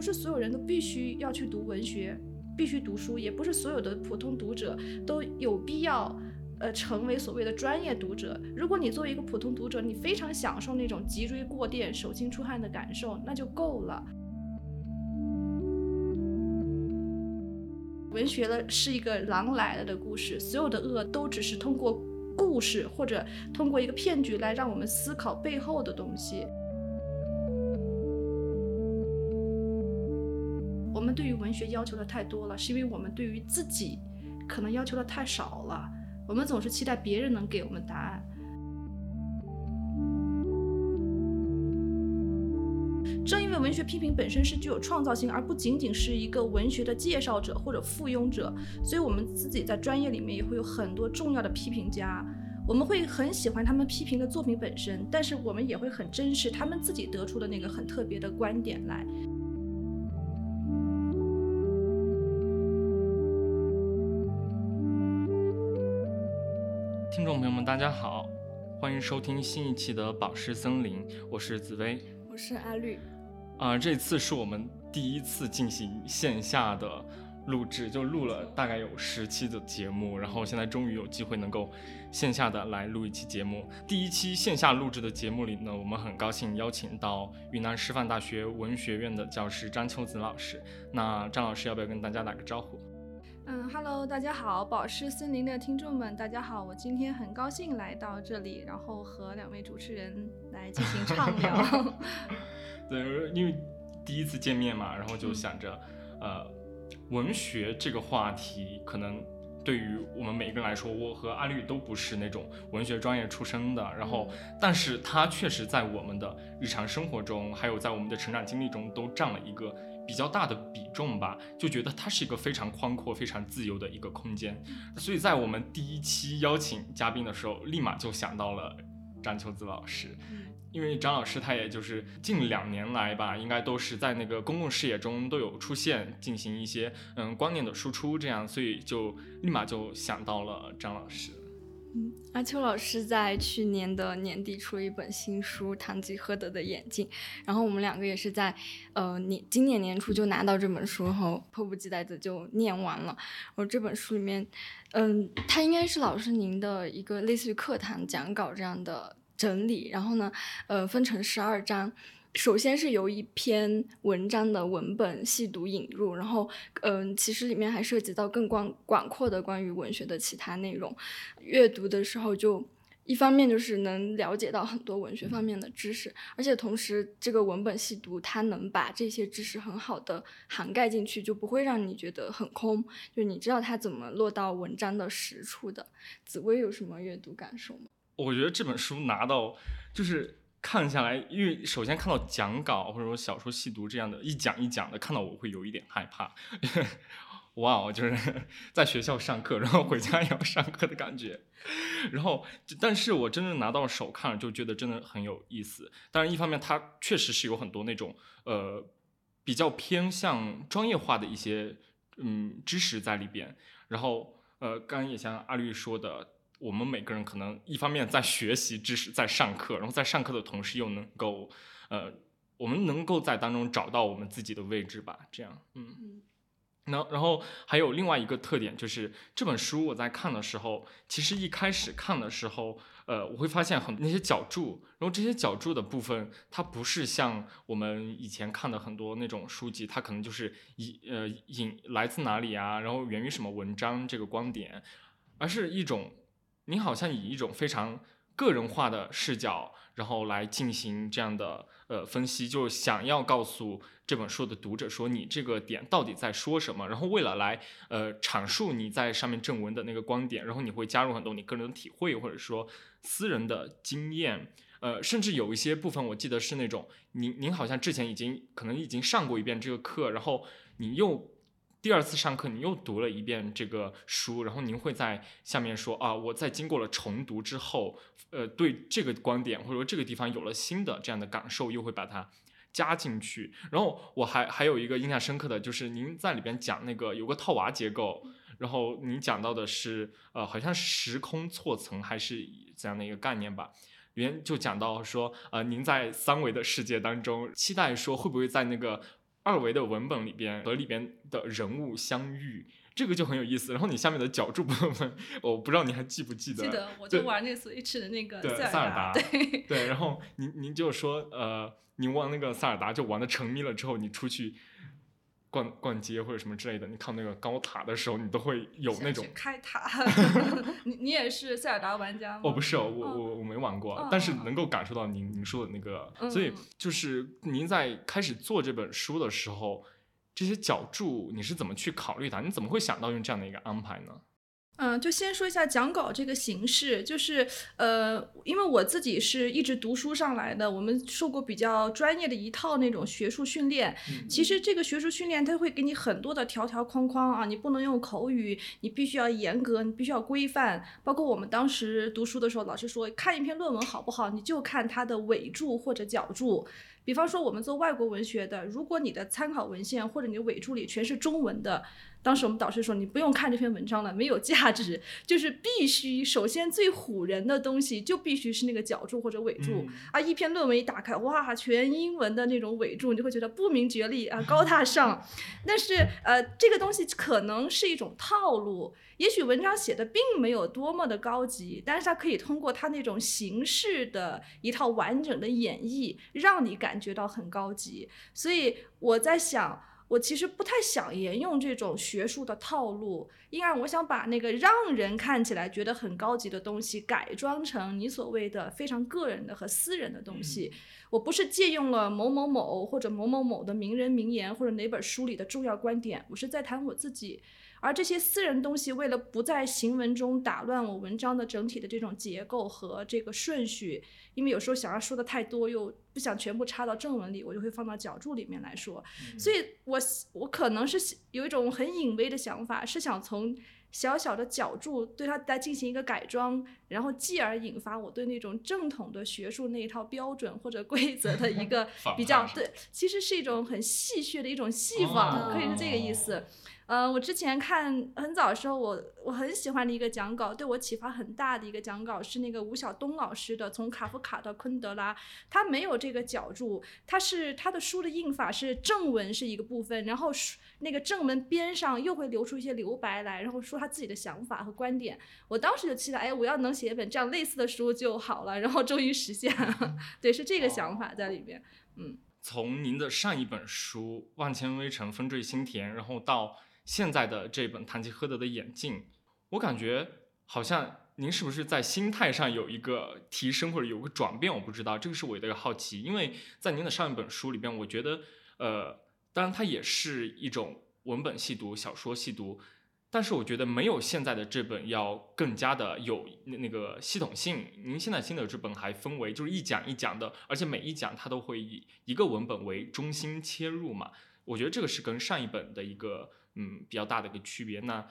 不是所有人都必须要去读文学，必须读书，也不是所有的普通读者都有必要，呃，成为所谓的专业读者。如果你作为一个普通读者，你非常享受那种脊椎过电、手心出汗的感受，那就够了。文学的是一个狼来了的故事，所有的恶都只是通过故事或者通过一个骗局来让我们思考背后的东西。学要求的太多了，是因为我们对于自己可能要求的太少了。我们总是期待别人能给我们答案。正因为文学批评本身是具有创造性，而不仅仅是一个文学的介绍者或者附庸者，所以我们自己在专业里面也会有很多重要的批评家。我们会很喜欢他们批评的作品本身，但是我们也会很珍视他们自己得出的那个很特别的观点来。众朋友们，大家好，欢迎收听新一期的《宝石森林》，我是紫薇，我是阿绿。啊，这次是我们第一次进行线下的录制，就录了大概有十期的节目，然后现在终于有机会能够线下的来录一期节目。第一期线下录制的节目里呢，我们很高兴邀请到云南师范大学文学院的教师张秋子老师。那张老师要不要跟大家打个招呼？嗯，Hello，大家好，宝石森林的听众们，大家好，我今天很高兴来到这里，然后和两位主持人来进行畅 聊。对，因为第一次见面嘛，然后就想着，呃，文学这个话题，可能对于我们每一个人来说，我和阿绿都不是那种文学专业出身的，然后，但是它确实在我们的日常生活中，还有在我们的成长经历中，都占了一个比较大的比重吧，就觉得它是一个非常宽阔、非常自由的一个空间，所以在我们第一期邀请嘉宾的时候，立马就想到了张秋子老师。因为张老师他也就是近两年来吧，应该都是在那个公共视野中都有出现，进行一些嗯观念的输出，这样，所以就立马就想到了张老师。阿秋老师在去年的年底出了一本新书《堂吉诃德的眼镜》，然后我们两个也是在呃年今年年初就拿到这本书后，迫不及待的就念完了。然后这本书里面，嗯，它应该是老师您的一个类似于课堂讲稿这样的。整理，然后呢，呃，分成十二章。首先是由一篇文章的文本细读引入，然后，嗯，其实里面还涉及到更广广阔的关于文学的其他内容。阅读的时候，就一方面就是能了解到很多文学方面的知识，而且同时这个文本细读，它能把这些知识很好的涵盖进去，就不会让你觉得很空。就你知道它怎么落到文章的实处的。紫薇有什么阅读感受吗？我觉得这本书拿到，就是看下来，因为首先看到讲稿或者说小说细读这样的一讲一讲的，看到我会有一点害怕。哇哦，就是 在学校上课，然后回家也要上课的感觉。然后，但是我真正拿到手看了，就觉得真的很有意思。当然，一方面它确实是有很多那种呃比较偏向专业化的一些嗯知识在里边。然后，呃，刚刚也像阿绿说的。我们每个人可能一方面在学习知识，在上课，然后在上课的同时又能够，呃，我们能够在当中找到我们自己的位置吧。这样，嗯，那然后还有另外一个特点就是这本书我在看的时候，其实一开始看的时候，呃，我会发现很那些脚注，然后这些脚注的部分，它不是像我们以前看的很多那种书籍，它可能就是引呃引来自哪里啊，然后源于什么文章这个观点，而是一种。你好像以一种非常个人化的视角，然后来进行这样的呃分析，就是想要告诉这本书的读者说你这个点到底在说什么。然后为了来呃阐述你在上面正文的那个观点，然后你会加入很多你个人的体会或者说私人的经验，呃，甚至有一些部分我记得是那种您您好像之前已经可能已经上过一遍这个课，然后你又。第二次上课，你又读了一遍这个书，然后您会在下面说啊，我在经过了重读之后，呃，对这个观点或者说这个地方有了新的这样的感受，又会把它加进去。然后我还还有一个印象深刻的就是您在里边讲那个有个套娃结构，然后您讲到的是呃，好像时空错层还是怎样的一个概念吧？里面就讲到说，呃，您在三维的世界当中期待说会不会在那个。二维的文本里边和里边的人物相遇，这个就很有意思。然后你下面的脚注部分，我不知道你还记不记得？记得，我就玩那个 Switch 的那个对塞尔塞尔达，对，对，然后您您就说，呃，你玩那个塞尔达就玩的沉迷了之后，你出去逛逛街或者什么之类的，你看那个高塔的时候，你都会有那种。开塔。你你也是塞尔达玩家吗？哦，不是哦，我嗯我我没玩过，嗯但是嗯能够感受到您您说的那个，所以嗯就是您在开始做这本书的时候，这些角注你是怎么去考虑的？你怎么会想到用这样的一个安排呢？嗯，就先说一下讲稿这个形式，就是呃，因为我自己是一直读书上来的，我们受过比较专业的一套那种学术训练。其实这个学术训练它会给你很多的条条框框啊，你不能用口语，你必须要严格，你必须要规范。包括我们当时读书的时候，老师说看一篇论文好不好，你就看它的尾注或者脚注。比方说我们做外国文学的，如果你的参考文献或者你的尾注里全是中文的，当时我们导师说，你不用看这篇文章了，没有价值，就是必须首先最唬人的东西就必须是那个脚注或者尾注、嗯啊。一篇论文一打开，哇，全英文的那种尾注，你就会觉得不明觉厉啊，高大上。但是呃，这个东西可能是一种套路，也许文章写的并没有多么的高级，但是它可以通过它那种形式的一套完整的演绎，让你感觉到很高级。所以我在想。我其实不太想沿用这种学术的套路，因而我想把那个让人看起来觉得很高级的东西改装成你所谓的非常个人的和私人的东西。我不是借用了某某某或者某某某的名人名言或者哪本书里的重要观点，我是在谈我自己。而这些私人东西，为了不在行文中打乱我文章的整体的这种结构和这个顺序，因为有时候想要说的太多，又不想全部插到正文里，我就会放到脚注里面来说。所以我我可能是有一种很隐微的想法，是想从小小的脚注对它再进行一个改装，然后继而引发我对那种正统的学术那一套标准或者规则的一个 比较对，其实是一种很戏谑的一种戏仿，可以是这个意思。呃，我之前看很早的时候，我我很喜欢的一个讲稿，对我启发很大的一个讲稿是那个吴晓东老师的《从卡夫卡到昆德拉》，他没有这个角注，他是他的书的印法是正文是一个部分，然后书那个正文边上又会留出一些留白来，然后说他自己的想法和观点。我当时就期待，哎，我要能写一本这样类似的书就好了，然后终于实现了，对，是这个想法在里面，嗯。从您的上一本书《万千微尘，风坠心田》，然后到现在的这本《堂吉诃德的眼镜》，我感觉好像您是不是在心态上有一个提升或者有个转变？我不知道，这个是我的一个好奇。因为在您的上一本书里边，我觉得，呃，当然它也是一种文本细读、小说细读，但是我觉得没有现在的这本要更加的有那那个系统性。您现在新的这本还分为就是一讲一讲的，而且每一讲它都会以一个文本为中心切入嘛。我觉得这个是跟上一本的一个嗯比较大的一个区别。那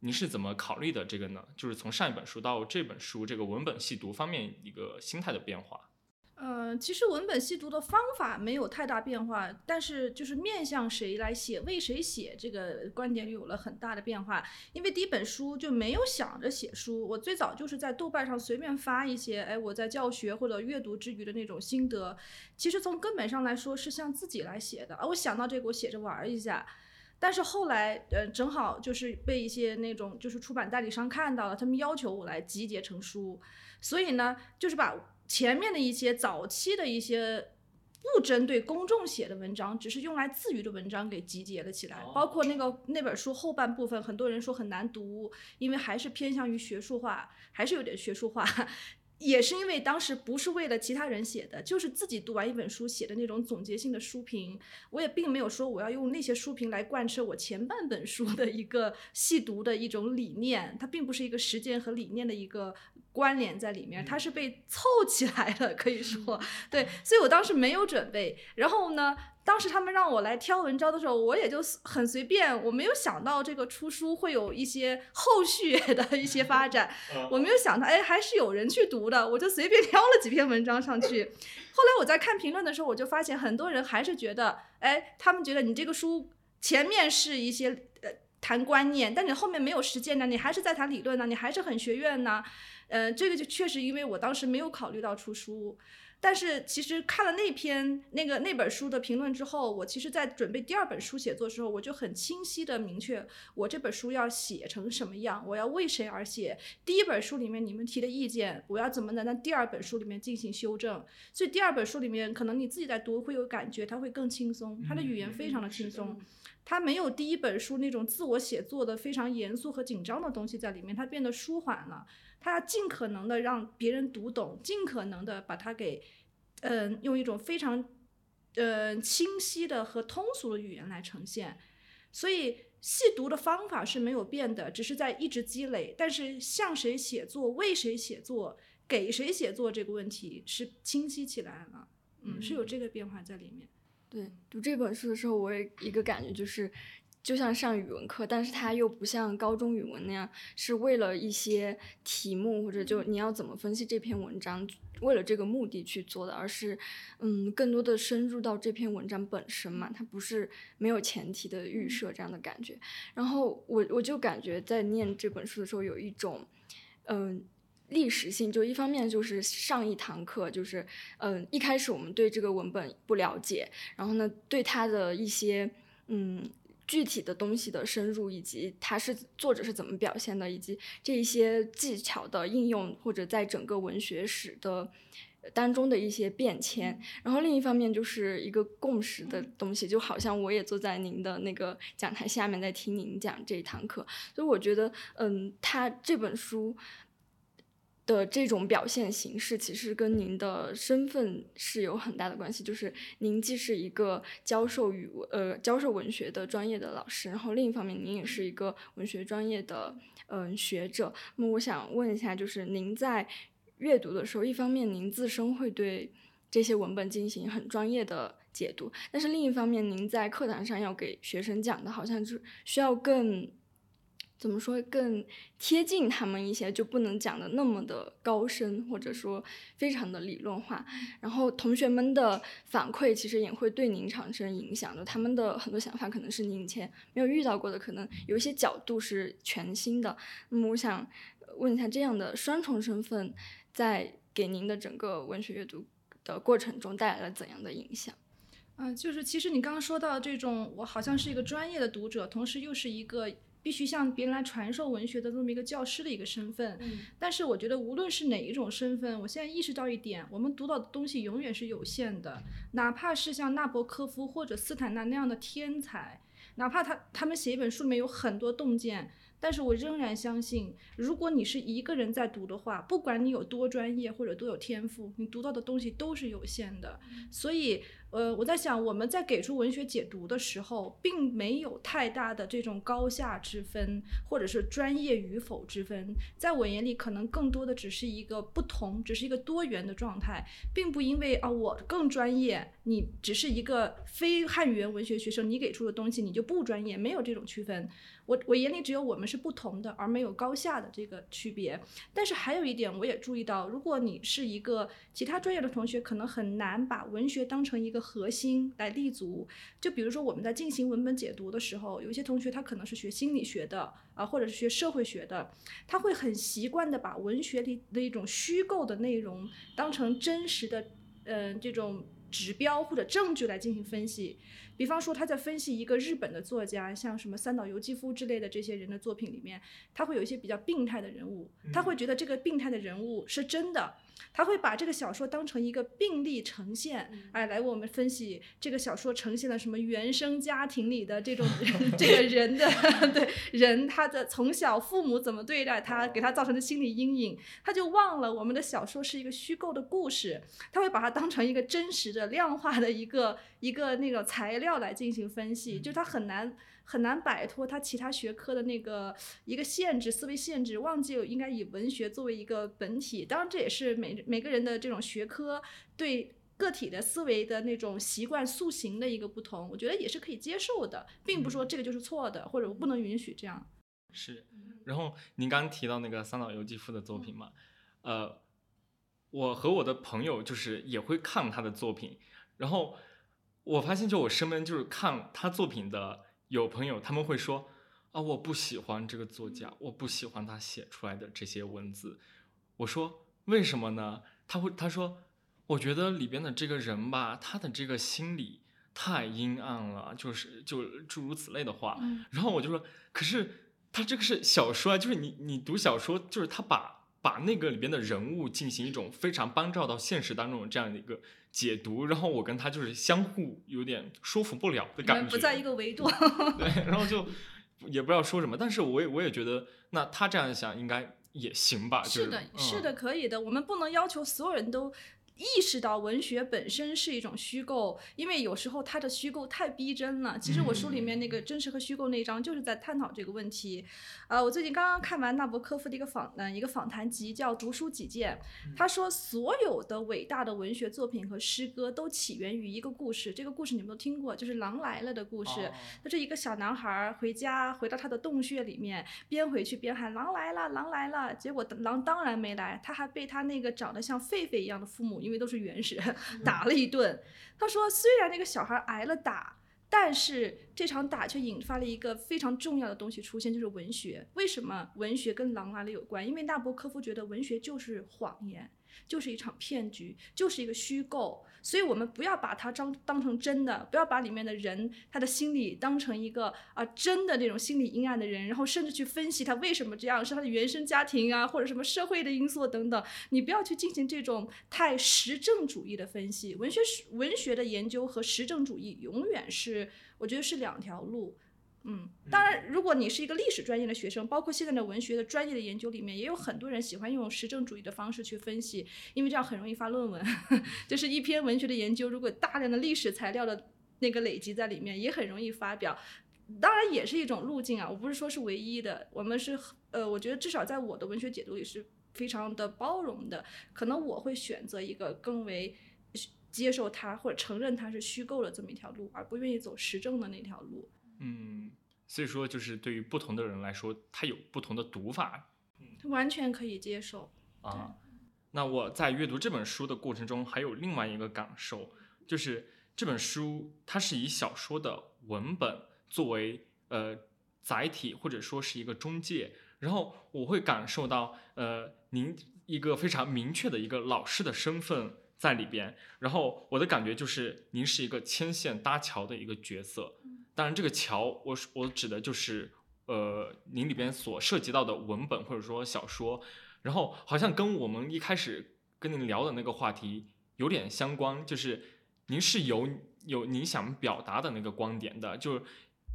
您是怎么考虑的这个呢？就是从上一本书到这本书，这个文本细读方面一个心态的变化。嗯，其实文本细读的方法没有太大变化，但是就是面向谁来写、为谁写这个观点有了很大的变化。因为第一本书就没有想着写书，我最早就是在豆瓣上随便发一些，哎，我在教学或者阅读之余的那种心得。其实从根本上来说是向自己来写的，啊，我想到这个我写着玩一下。但是后来，呃，正好就是被一些那种就是出版代理商看到了，他们要求我来集结成书，所以呢，就是把前面的一些早期的一些不针对公众写的文章，只是用来自娱的文章给集结了起来，包括那个那本书后半部分，很多人说很难读，因为还是偏向于学术化，还是有点学术化。也是因为当时不是为了其他人写的，就是自己读完一本书写的那种总结性的书评。我也并没有说我要用那些书评来贯彻我前半本书的一个细读的一种理念，它并不是一个时间和理念的一个关联在里面，它是被凑起来了，可以说 对。所以我当时没有准备，然后呢，当时他们让我来挑文章的时候，我也就很随便，我没有想到这个出书会有一些后续的一些发展，我没有想到，哎，还是有人去读的，我就随便挑了几篇文章上去。后来我在看评论的时候，我就发现很多人还是觉得，哎，他们觉得你这个书前面是一些呃谈观念，但你后面没有实践呢，你还是在谈理论呢，你还是很学院呢。呃，这个就确实因为我当时没有考虑到出书。但是其实看了那篇那个那本书的评论之后，我其实在准备第二本书写作的时候，我就很清晰的明确我这本书要写成什么样，我要为谁而写。第一本书里面你们提的意见，我要怎么能在第二本书里面进行修正？所以第二本书里面，可能你自己在读会有感觉，它会更轻松，它的语言非常的轻松。它没有第一本书那种自我写作的非常严肃和紧张的东西在里面，它变得舒缓了。它尽可能的让别人读懂，尽可能的把它给，嗯，用一种非常，呃，清晰的和通俗的语言来呈现。所以细读的方法是没有变的，只是在一直积累。但是向谁写作、为谁写作、给谁写作这个问题是清晰起来了，嗯，是有这个变化在里面。对，读这本书的时候，我也一个感觉就是，就像上语文课，但是它又不像高中语文那样，是为了一些题目或者就你要怎么分析这篇文章，为了这个目的去做的，而是，嗯，更多的深入到这篇文章本身嘛，它不是没有前提的预设这样的感觉。然后我我就感觉在念这本书的时候，有一种，嗯。历史性就一方面就是上一堂课就是，嗯，一开始我们对这个文本不了解，然后呢，对它的一些嗯具体的东西的深入，以及它是作者是怎么表现的，以及这一些技巧的应用，或者在整个文学史的当中的一些变迁。然后另一方面就是一个共识的东西，就好像我也坐在您的那个讲台下面在听您讲这一堂课，所以我觉得，嗯，他这本书。的这种表现形式，其实跟您的身份是有很大的关系。就是您既是一个教授语文呃教授文学的专业的老师，然后另一方面您也是一个文学专业的嗯学者。那么我想问一下，就是您在阅读的时候，一方面您自身会对这些文本进行很专业的解读，但是另一方面您在课堂上要给学生讲的，好像就需要更。怎么说更贴近他们一些，就不能讲的那么的高深，或者说非常的理论化。然后同学们的反馈其实也会对您产生影响的，他们的很多想法可能是您以前没有遇到过的，可能有一些角度是全新的。那么我想问一下，这样的双重身份在给您的整个文学阅读的过程中带来了怎样的影响？嗯，就是其实你刚刚说到这种，我好像是一个专业的读者，同时又是一个。必须向别人来传授文学的这么一个教师的一个身份，但是我觉得无论是哪一种身份，我现在意识到一点，我们读到的东西永远是有限的，哪怕是像纳博科夫或者斯坦纳那样的天才，哪怕他他们写一本书里面有很多洞见。但是我仍然相信，如果你是一个人在读的话，不管你有多专业或者多有天赋，你读到的东西都是有限的。所以，呃，我在想，我们在给出文学解读的时候，并没有太大的这种高下之分，或者是专业与否之分。在我眼里，可能更多的只是一个不同，只是一个多元的状态，并不因为啊我更专业，你只是一个非汉语言文学学生，你给出的东西你就不专业，没有这种区分。我我眼里只有我们是不同的，而没有高下的这个区别。但是还有一点，我也注意到，如果你是一个其他专业的同学，可能很难把文学当成一个核心来立足。就比如说我们在进行文本解读的时候，有一些同学他可能是学心理学的啊，或者是学社会学的，他会很习惯的把文学里的一种虚构的内容当成真实的，嗯，这种指标或者证据来进行分析。比方说，他在分析一个日本的作家，像什么三岛由纪夫之类的这些人的作品里面，他会有一些比较病态的人物，他会觉得这个病态的人物是真的。他会把这个小说当成一个病例呈现，哎，来我们分析这个小说呈现了什么原生家庭里的这种 这个人的对人他的从小父母怎么对待他，给他造成的心理阴影，他就忘了我们的小说是一个虚构的故事，他会把它当成一个真实的量化的一个一个那个材料来进行分析，就他很难。很难摆脱他其他学科的那个一个限制，思维限制，忘记应该以文学作为一个本体。当然，这也是每每个人的这种学科对个体的思维的那种习惯塑形的一个不同。我觉得也是可以接受的，并不说这个就是错的，或者我不能允许这样。是。然后您刚刚提到那个三岛由纪夫的作品嘛？呃，我和我的朋友就是也会看他的作品，然后我发现就我身边就是看他作品的。有朋友他们会说啊，我不喜欢这个作家，我不喜欢他写出来的这些文字。我说为什么呢？他会他说我觉得里边的这个人吧，他的这个心理太阴暗了，就是就诸如此类的话。嗯然后我就说，可是他这个是小说啊，就是你你读小说，就是他把把那个里边的人物进行一种非常搬照到现实当中的这样的一个解读，然后我跟他就是相互有点说服不了的感觉。不在一个维度。对，然后就也不知道说什么，但是我也我也觉得，那他这样想应该也行吧？就是的，嗯、是的，可以的。我们不能要求所有人都意识到文学本身是一种虚构，因为有时候它的虚构太逼真了。其实我书里面那个真实和虚构那一章就是在探讨这个问题。呃，我最近刚刚看完纳博科夫的一个访呃一个访谈集，叫《读书几见》，他说所有的伟大的文学作品和诗歌都起源于一个故事，这个故事你们都听过，就是《狼来了》的故事。哦那是一个小男孩儿回家，回到他的洞穴里面，边回去边喊“狼来了，狼来了”。结果狼当然没来，他还被他那个长得像狒狒一样的父母，因为都是原始，打了一顿。他说，虽然那个小孩挨了打，但是这场打却引发了一个非常重要的东西出现，就是文学。为什么文学跟狼来了有关？因为纳博科夫觉得文学就是谎言。就是一场骗局，就是一个虚构，所以我们不要把它当当成真的，不要把里面的人他的心理当成一个啊、真的那种心理阴暗的人，然后甚至去分析他为什么这样，是他的原生家庭啊，或者什么社会的因素等等，你不要去进行这种太实证主义的分析。文学文学的研究和实证主义永远是，我觉得是两条路。嗯，当然，如果你是一个历史专业的学生，包括现在的文学的专业的研究里面，也有很多人喜欢用实证主义的方式去分析，因为这样很容易发论文。就是一篇文学的研究，如果大量的历史材料的那个累积在里面，也很容易发表。当然，也是一种路径啊，我不是说是唯一的，我们是呃，我觉得至少在我的文学解读里是非常的包容的。可能我会选择一个更为接受它或者承认它是虚构的这么一条路，而不愿意走实证的那条路。嗯，所以说就是对于不同的人来说，他有不同的读法完全可以接受。啊。那我在阅读这本书的过程中，还有另外一个感受，就是这本书它是以小说的文本作为呃载体，或者说是一个中介，然后我会感受到呃您一个非常明确的一个老师的身份在里边，然后我的感觉就是您是一个牵线搭桥的一个角色。当然，这个桥，我我指的就是，呃，您里边所涉及到的文本或者说小说，然后好像跟我们一开始跟您聊的那个话题有点相关，就是您是有有您想表达的那个观点的，就是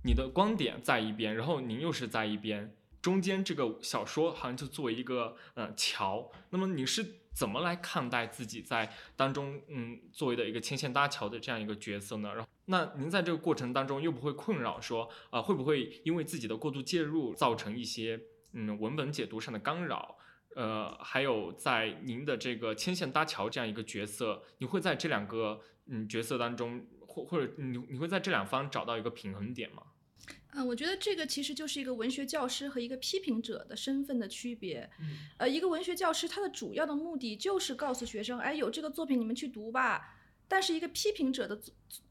你的观点在一边，然后您又是在一边，中间这个小说好像就作为一个呃桥，那么你是怎么来看待自己在当中嗯作为的一个牵线搭桥的这样一个角色呢？然后那您在这个过程当中又不会困扰说啊、会不会因为自己的过度介入造成一些嗯文本解读上的干扰？呃，还有在您的这个牵线搭桥这样一个角色，你会在这两个嗯角色当中，或或者你你会在这两方找到一个平衡点吗？嗯，我觉得这个其实就是一个文学教师和一个批评者的身份的区别。嗯呃，一个文学教师他的主要的目的就是告诉学生，哎，有这个作品你们去读吧。但是一个批评者的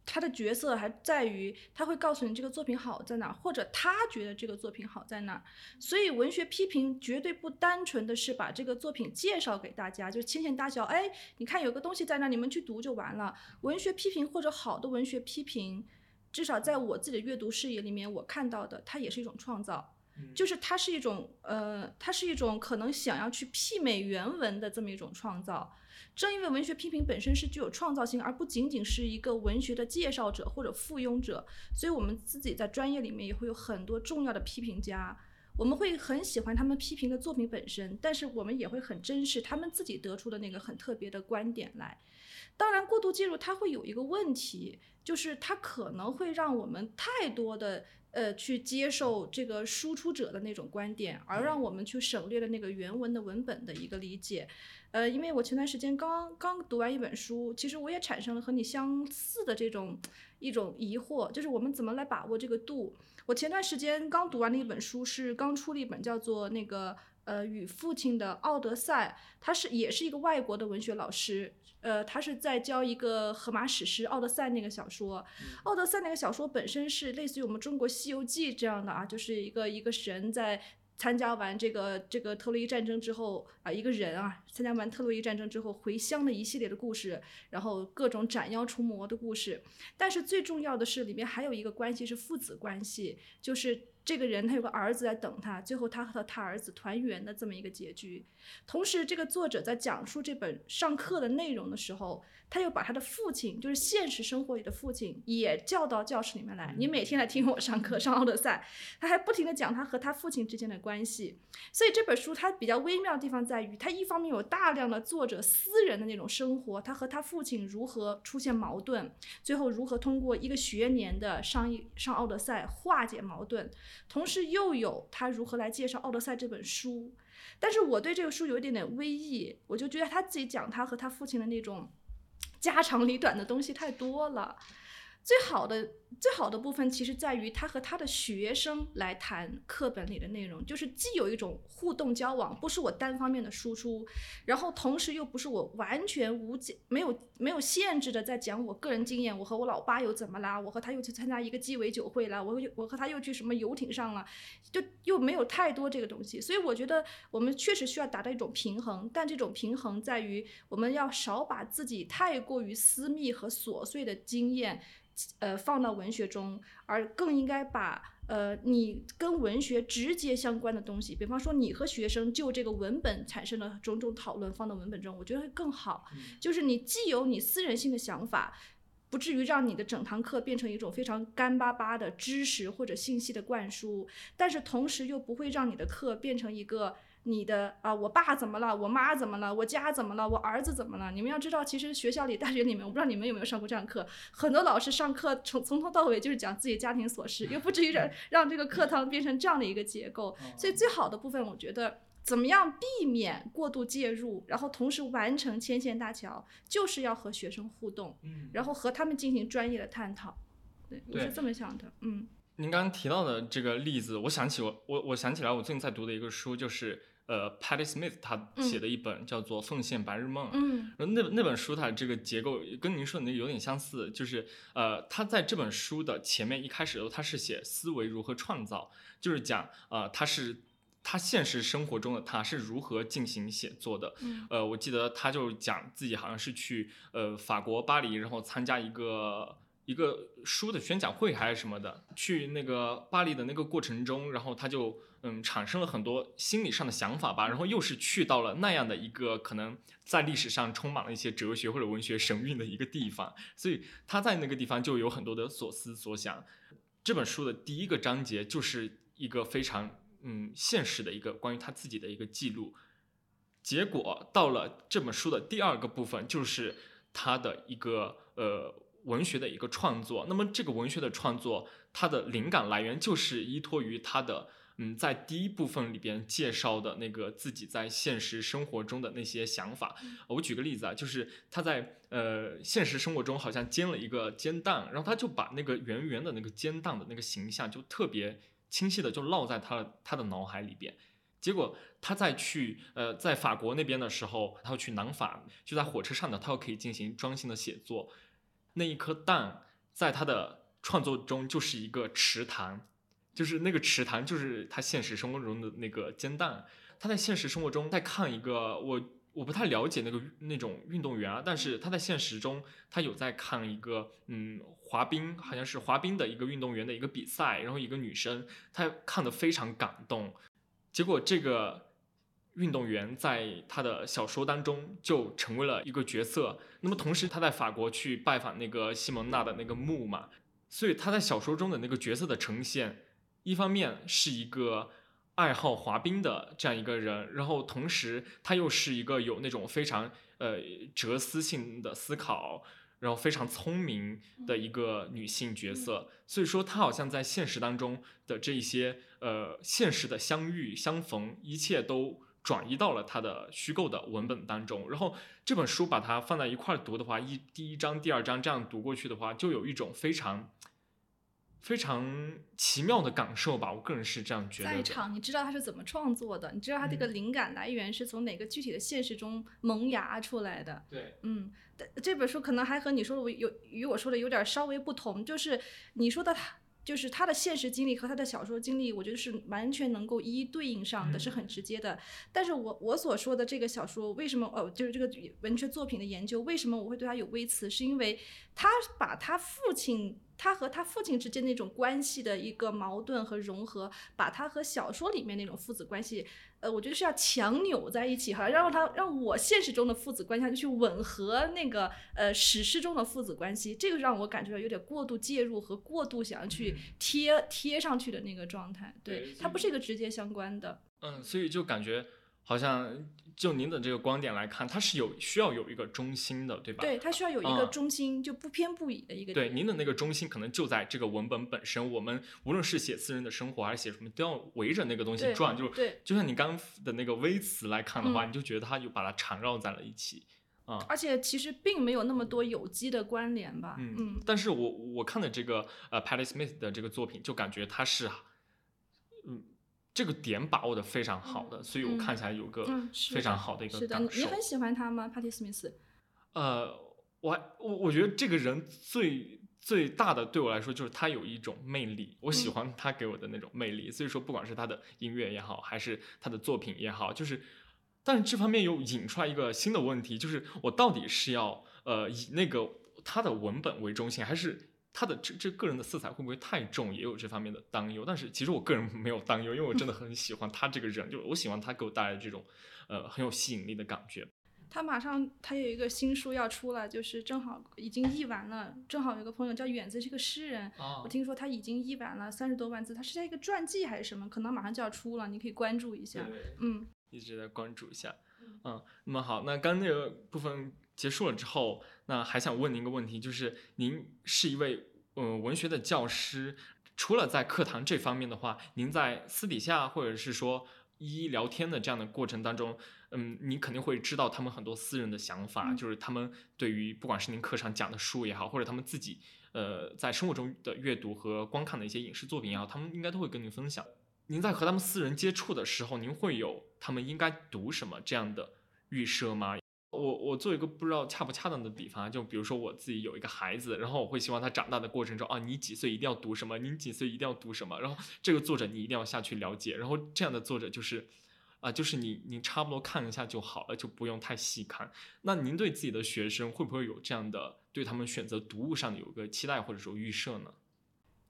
他的角色还在于他会告诉你这个作品好在哪儿，或者他觉得这个作品好在哪儿。所以文学批评绝对不单纯的是把这个作品介绍给大家，就牵线搭桥。哎，你看有个东西在那儿，你们去读就完了。文学批评或者好的文学批评。至少在我自己的阅读视野里面，我看到的它也是一种创造，就是它是一种呃，它是一种可能想要去媲美原文的这么一种创造。正因为文学批评本身是具有创造性，而不仅仅是一个文学的介绍者或者附庸者，所以我们自己在专业里面也会有很多重要的批评家。我们会很喜欢他们批评的作品本身，但是我们也会很珍视他们自己得出的那个很特别的观点来。当然，过度介入它会有一个问题，就是它可能会让我们太多的呃去接受这个输出者的那种观点，而让我们去省略了那个原文的文本的一个理解。呃，因为我前段时间刚刚读完一本书，其实我也产生了和你相似的这种一种疑惑，就是我们怎么来把握这个度。我前段时间刚读完的一本书是刚出了一本叫做那个呃与父亲的奥德赛，他是也是一个外国的文学老师。呃，他是在教一个荷马史诗《奥德赛》那个小说，《奥德赛》那个小说本身是类似于我们中国《西游记》这样的啊，就是一个一个神在参加完这个这个特洛伊战争之后啊，一个人啊，参加完特洛伊战争之后回乡的一系列的故事，然后各种斩妖除魔的故事。但是最重要的是，里面还有一个关系是父子关系，就是这个人他有个儿子在等他，最后他和他儿子团圆的这么一个结局。同时，这个作者在讲述这本上课的内容的时候，他又把他的父亲，就是现实生活里的父亲，也叫到教室里面来。你每天来听我上课，上奥德赛，他还不停的讲他和他父亲之间的关系。所以这本书它比较微妙的地方在于，它一方面有大量的作者私人的那种生活，他和他父亲如何出现矛盾，最后如何通过一个学年的上一上奥德赛化解矛盾，同时又有他如何来介绍奥德赛这本书。但是我对这个书有一点点微意，我就觉得他自己讲他和他父亲的那种家长里短的东西太多了。最好的最好的部分，其实在于他和他的学生来谈课本里的内容，就是既有一种互动交往，不是我单方面的输出，然后同时又不是我完全无解、没有没有限制的在讲我个人经验，我和我老爸又怎么啦？我和他又去参加一个鸡尾酒会了，我又我和他又去什么游艇上了，就又没有太多这个东西。所以我觉得我们确实需要达到一种平衡，但这种平衡在于我们要少把自己太过于私密和琐碎的经验。呃，放到文学中，而更应该把呃你跟文学直接相关的东西，比方说你和学生就这个文本产生了种种讨论放到文本中，我觉得会更好。就是你既有你私人性的想法，不至于让你的整堂课变成一种非常干巴巴的知识或者信息的灌输，但是同时又不会让你的课变成一个。你的啊，我爸怎么了？我妈怎么了？我家怎么了？我儿子怎么了？你们要知道，其实学校里、大学里面，我不知道你们有没有上过这样课，很多老师上课从从头到尾就是讲自己家庭琐事，又不至于让让这个课堂变成这样的一个结构。所以最好的部分，我觉得怎么样避免过度介入，然后同时完成牵线搭桥，就是要和学生互动，然后和他们进行专业的探讨。对，我是这么想的。嗯，您刚刚提到的这个例子，我想起我我我想起来，我最近在读的一个书就是。呃，Patty Smith 他写的一本叫做《奉献白日梦》，嗯，然后那那本书它的这个结构跟您说的那个有点相似，就是呃，他在这本书的前面一开始的时候，他是写思维如何创造，就是讲呃，他是他现实生活中的他是如何进行写作的，呃，我记得他就讲自己好像是去呃法国巴黎，然后参加一个。一个书的宣讲会还是什么的，去那个巴黎的那个过程中，然后他就嗯产生了很多心理上的想法吧，然后又是去到了那样的一个可能在历史上充满了一些哲学或者文学神韵的一个地方，所以他在那个地方就有很多的所思所想。这本书的第一个章节就是一个非常嗯现实的一个关于他自己的一个记录，结果到了这本书的第二个部分就是他的一个呃。文学的一个创作，那么这个文学的创作，它的灵感来源就是依托于他的，嗯，在第一部分里边介绍的那个自己在现实生活中的那些想法。我举个例子啊，就是他在呃现实生活中好像煎了一个煎蛋，然后他就把那个圆圆的那个煎蛋的那个形象就特别清晰的就烙在他的他的脑海里边。结果他在去呃在法国那边的时候，他要去南法，就在火车上呢，他又可以进行专心的写作。那一颗蛋在他的创作中就是一个池塘，就是那个池塘就是他现实生活中的那个煎蛋。他在现实生活中在看一个我我不太了解那个那种运动员啊，但是他在现实中他有在看一个嗯滑冰，好像是滑冰的一个运动员的一个比赛，然后一个女生，他看得非常感动。结果这个。运动员在他的小说当中就成为了一个角色。那么同时他在法国去拜访那个西蒙娜的那个墓嘛，所以他在小说中的那个角色的呈现，一方面是一个爱好滑冰的这样一个人，然后同时他又是一个有那种非常呃哲思性的思考，然后非常聪明的一个女性角色。所以说她好像在现实当中的这一些呃现实的相遇相逢，一切都。转移到了他的虚构的文本当中，然后这本书把它放在一块读的话，一第一章、第二章这样读过去的话，就有一种非常非常奇妙的感受吧。我个人是这样觉得。在场，你知道他是怎么创作的？你知道他这个灵感来源是从哪个具体的现实中萌芽出来的？对，嗯，这本书可能还和你说的有与我说的有点稍微不同，就是你说的他就是他的现实经历和他的小说经历，我觉得是完全能够一一对应上的，是很直接的。但是我我所说的这个小说，为什么呃，就是这个文学作品的研究，为什么我会对他有微词，是因为他把他父亲。他和他父亲之间那种关系的一个矛盾和融合，把他和小说里面那种父子关系，呃，我觉得是要强扭在一起，哈，让他让我现实中的父子关系去吻合那个呃史诗中的父子关系，这个让我感觉到有点过度介入和过度想要去贴贴上去的那个状态，对，它不是一个直接相关的。嗯，所以就感觉好像。就您的这个观点来看，它是有需要有一个中心的，对吧？对，它需要有一个中心，就不偏不倚的一个。对，您的那个中心可能就在这个文本本身。我们无论是写私人的生活，还是写什么，都要围着那个东西转。就对，就像你刚的那个微词来看的话，你就觉得它就把它缠绕在了一起啊。而且其实并没有那么多有机的关联吧？嗯。但是我我看的这个呃 Patti Smith 的这个作品，就感觉他是嗯。这个点把握的非常好的，所以我看起来有个非常好的一个感受。你很喜欢他吗，Patty Smith？呃，我我我觉得这个人最最大的对我来说就是他有一种魅力，我喜欢他给我的那种魅力。所以说，不管是他的音乐也好，还是他的作品也好，就是，但是这方面又引出来一个新的问题，就是我到底是要呃以那个他的文本为中心，还是？他的这这个人的色彩会不会太重，也有这方面的担忧。但是其实我个人没有担忧，因为我真的很喜欢他这个人，就我喜欢他给我带来这种，呃，很有吸引力的感觉。他马上他有一个新书要出了，就是正好已经译完了。正好有个朋友叫远子，是个诗人，我听说他已经译完了三十多万字，他是在一个传记还是什么？可能马上就要出了，你可以关注一下。嗯，一直在关注一下。嗯，那么好，那刚那个部分。结束了之后，那还想问您一个问题，就是您是一位呃文学的教师，除了在课堂这方面的话，您在私底下或者是说一一聊天的这样的过程当中，嗯，你肯定会知道他们很多私人的想法，就是他们对于不管是您课上讲的书也好，或者他们自己呃在生活中的阅读和观看的一些影视作品也好，他们应该都会跟您分享。您在和他们私人接触的时候，您会有他们应该读什么这样的预设吗？我我做一个不知道恰不恰当的比方，就比如说我自己有一个孩子，然后我会希望他长大的过程中啊，你几岁一定要读什么，你几岁一定要读什么，然后这个作者你一定要下去了解，然后这样的作者就是，啊，就是你你差不多看一下就好了，就不用太细看。那您对自己的学生会不会有这样的对他们选择读物上的有个期待或者说预设呢？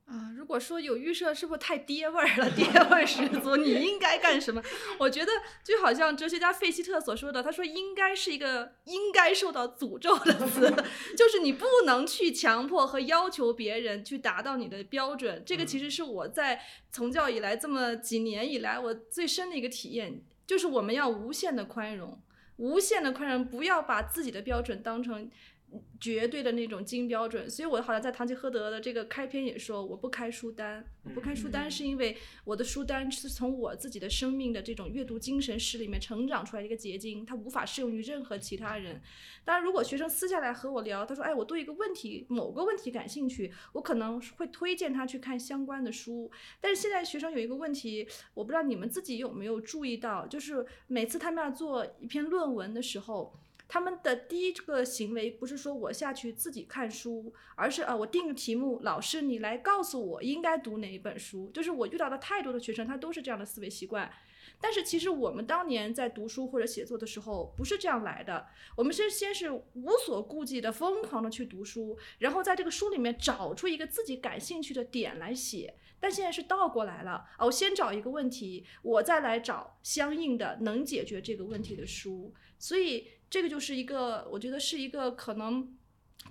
啊，如果说有预设，是不是太爹味儿了？爹味儿十足，你应该干什么？我觉得就好像哲学家费希特所说的，他说应该是一个应该受到诅咒的词，就是你不能去强迫和要求别人去达到你的标准。这个其实是我在从教以来这么几年以来我最深的一个体验，就是我们要无限的宽容，无限的宽容，不要把自己的标准当成。绝对的那种金标准，所以我好像在《堂吉诃德》的这个开篇也说，我不开书单，我不开书单是因为我的书单是从我自己的生命的这种阅读精神史里面成长出来的一个结晶，它无法适用于任何其他人。当然，如果学生私下来和我聊，他说：“哎，我对一个问题某个问题感兴趣，我可能会推荐他去看相关的书。”但是现在学生有一个问题，我不知道你们自己有没有注意到，就是每次他们要做一篇论文的时候。他们的第一个行为不是说我下去自己看书，而是啊，我定个题目，老师你来告诉我应该读哪一本书。就是我遇到的太多的学生，他都是这样的思维习惯。但是其实我们当年在读书或者写作的时候不是这样来的，我们是先是无所顾忌的疯狂的去读书，然后在这个书里面找出一个自己感兴趣的点来写。但现在是倒过来了啊，我先找一个问题，我再来找相应的能解决这个问题的书。所以。这个就是一个，我觉得是一个可能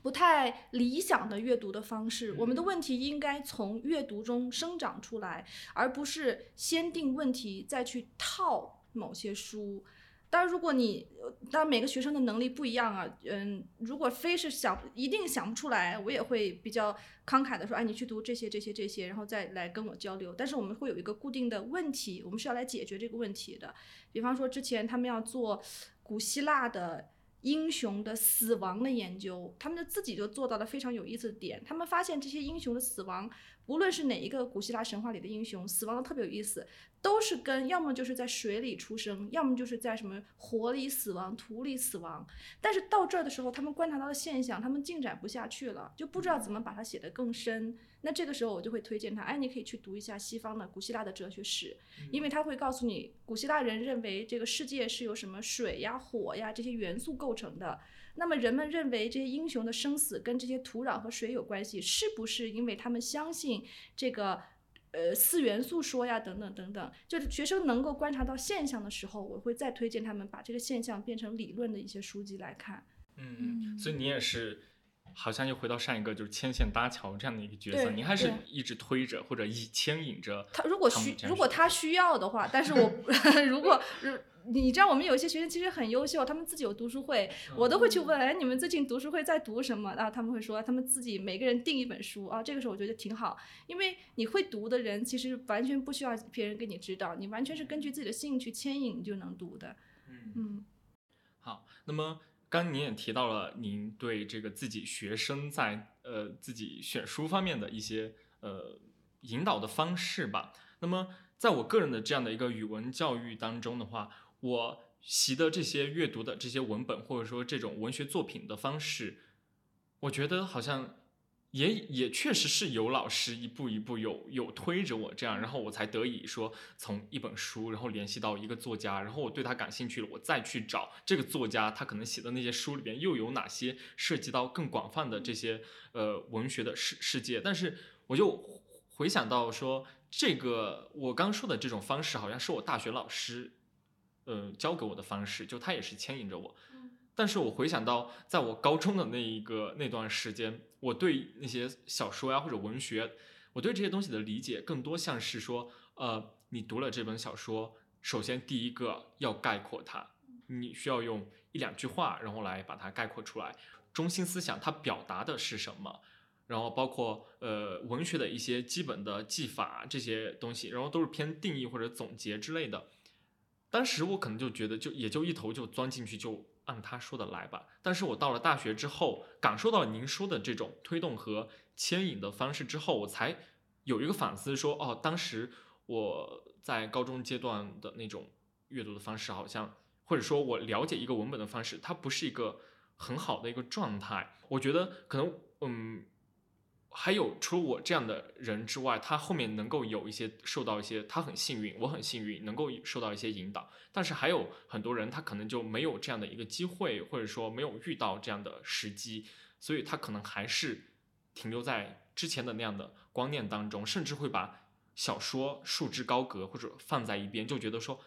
不太理想的阅读的方式。我们的问题应该从阅读中生长出来，而不是先定问题再去套某些书。当然，如果你当然每个学生的能力不一样啊，嗯，如果非是想一定想不出来，我也会比较慷慨的说，哎，你去读这些这些这些，然后再来跟我交流。但是我们会有一个固定的问题，我们是要来解决这个问题的。比方说之前他们要做。古希腊的英雄的死亡的研究，他们就自己就做到了非常有意思的点。他们发现这些英雄的死亡无论是哪一个古希腊神话里的英雄，死亡的特别有意思，都是跟要么就是在水里出生，要么就是在什么火里死亡、土里死亡。但是到这儿的时候，他们观察到的现象，他们进展不下去了，就不知道怎么把它写得更深。那这个时候我就会推荐他，哎，你可以去读一下西方的古希腊的哲学史，因为他会告诉你，古希腊人认为这个世界是由什么水呀、火呀这些元素构成的。那么人们认为这些英雄的生死跟这些土壤和水有关系，是不是因为他们相信这个呃四元素说呀等等等等？就是学生能够观察到现象的时候，我会再推荐他们把这个现象变成理论的一些书籍来看。嗯，所以你也是，好像又回到上一个就是牵线搭桥这样的一个角色，对你还是一直推着或者以牵引着他如果需如果他需要的话，但是我 如果如你知道我们有一些学生其实很优秀，他们自己有读书会，我都会去问，哎，你们最近读书会在读什么？啊，他们会说他们自己每个人订一本书啊，这个时候我觉得挺好，因为你会读的人其实完全不需要别人给你指导，你完全是根据自己的兴趣牵引你就能读的，嗯好，那么刚刚您也提到了您对这个自己学生在呃自己选书方面的一些呃引导的方式吧。那么在我个人的这样的一个语文教育当中的话，我习的这些阅读的这些文本或者说这种文学作品的方式，我觉得好像也也确实是有老师一步一步有有推着我这样，然后我才得以说从一本书，然后联系到一个作家，然后我对他感兴趣了，我再去找这个作家他可能写的那些书里边又有哪些涉及到更广泛的这些呃文学的世世界。但是我就回想到说，这个我刚说的这种方式，好像是我大学老师呃教给我的方式，就他也是牵引着我。但是我回想到，在我高中的那一个那段时间，我对那些小说呀或者文学，我对这些东西的理解更多像是说，呃，你读了这本小说，首先第一个要概括它，你需要用一两句话，然后来把它概括出来，中心思想它表达的是什么，然后包括呃文学的一些基本的技法这些东西，然后都是偏定义或者总结之类的。当时我可能就觉得就也就一头就钻进去就。按他说的来吧。但是我到了大学之后，感受到您说的这种推动和牵引的方式之后，我才有一个反思说，哦，当时我在高中阶段的那种阅读的方式，好像或者说我了解一个文本的方式，它不是一个很好的一个状态。我觉得可能，嗯。还有除了我这样的人之外，他后面能够有一些受到一些，他很幸运，我很幸运，能够受到一些引导。但是还有很多人，他可能就没有这样的一个机会，或者说没有遇到这样的时机，所以他可能还是停留在之前的那样的观念当中，甚至会把小说束之高阁或者放在一边，就觉得说，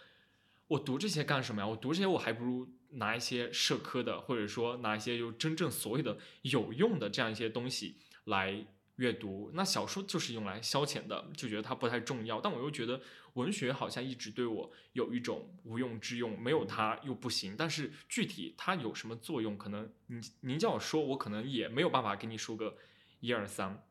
我读这些干什么呀？我读这些我还不如拿一些社科的，或者说拿一些就真正所谓的有用的这样一些东西来。阅读那小说就是用来消遣的，就觉得它不太重要。但我又觉得文学好像一直对我有一种无用之用，没有它又不行。但是具体它有什么作用，可能您您叫我说，我可能也没有办法给你说个一二三。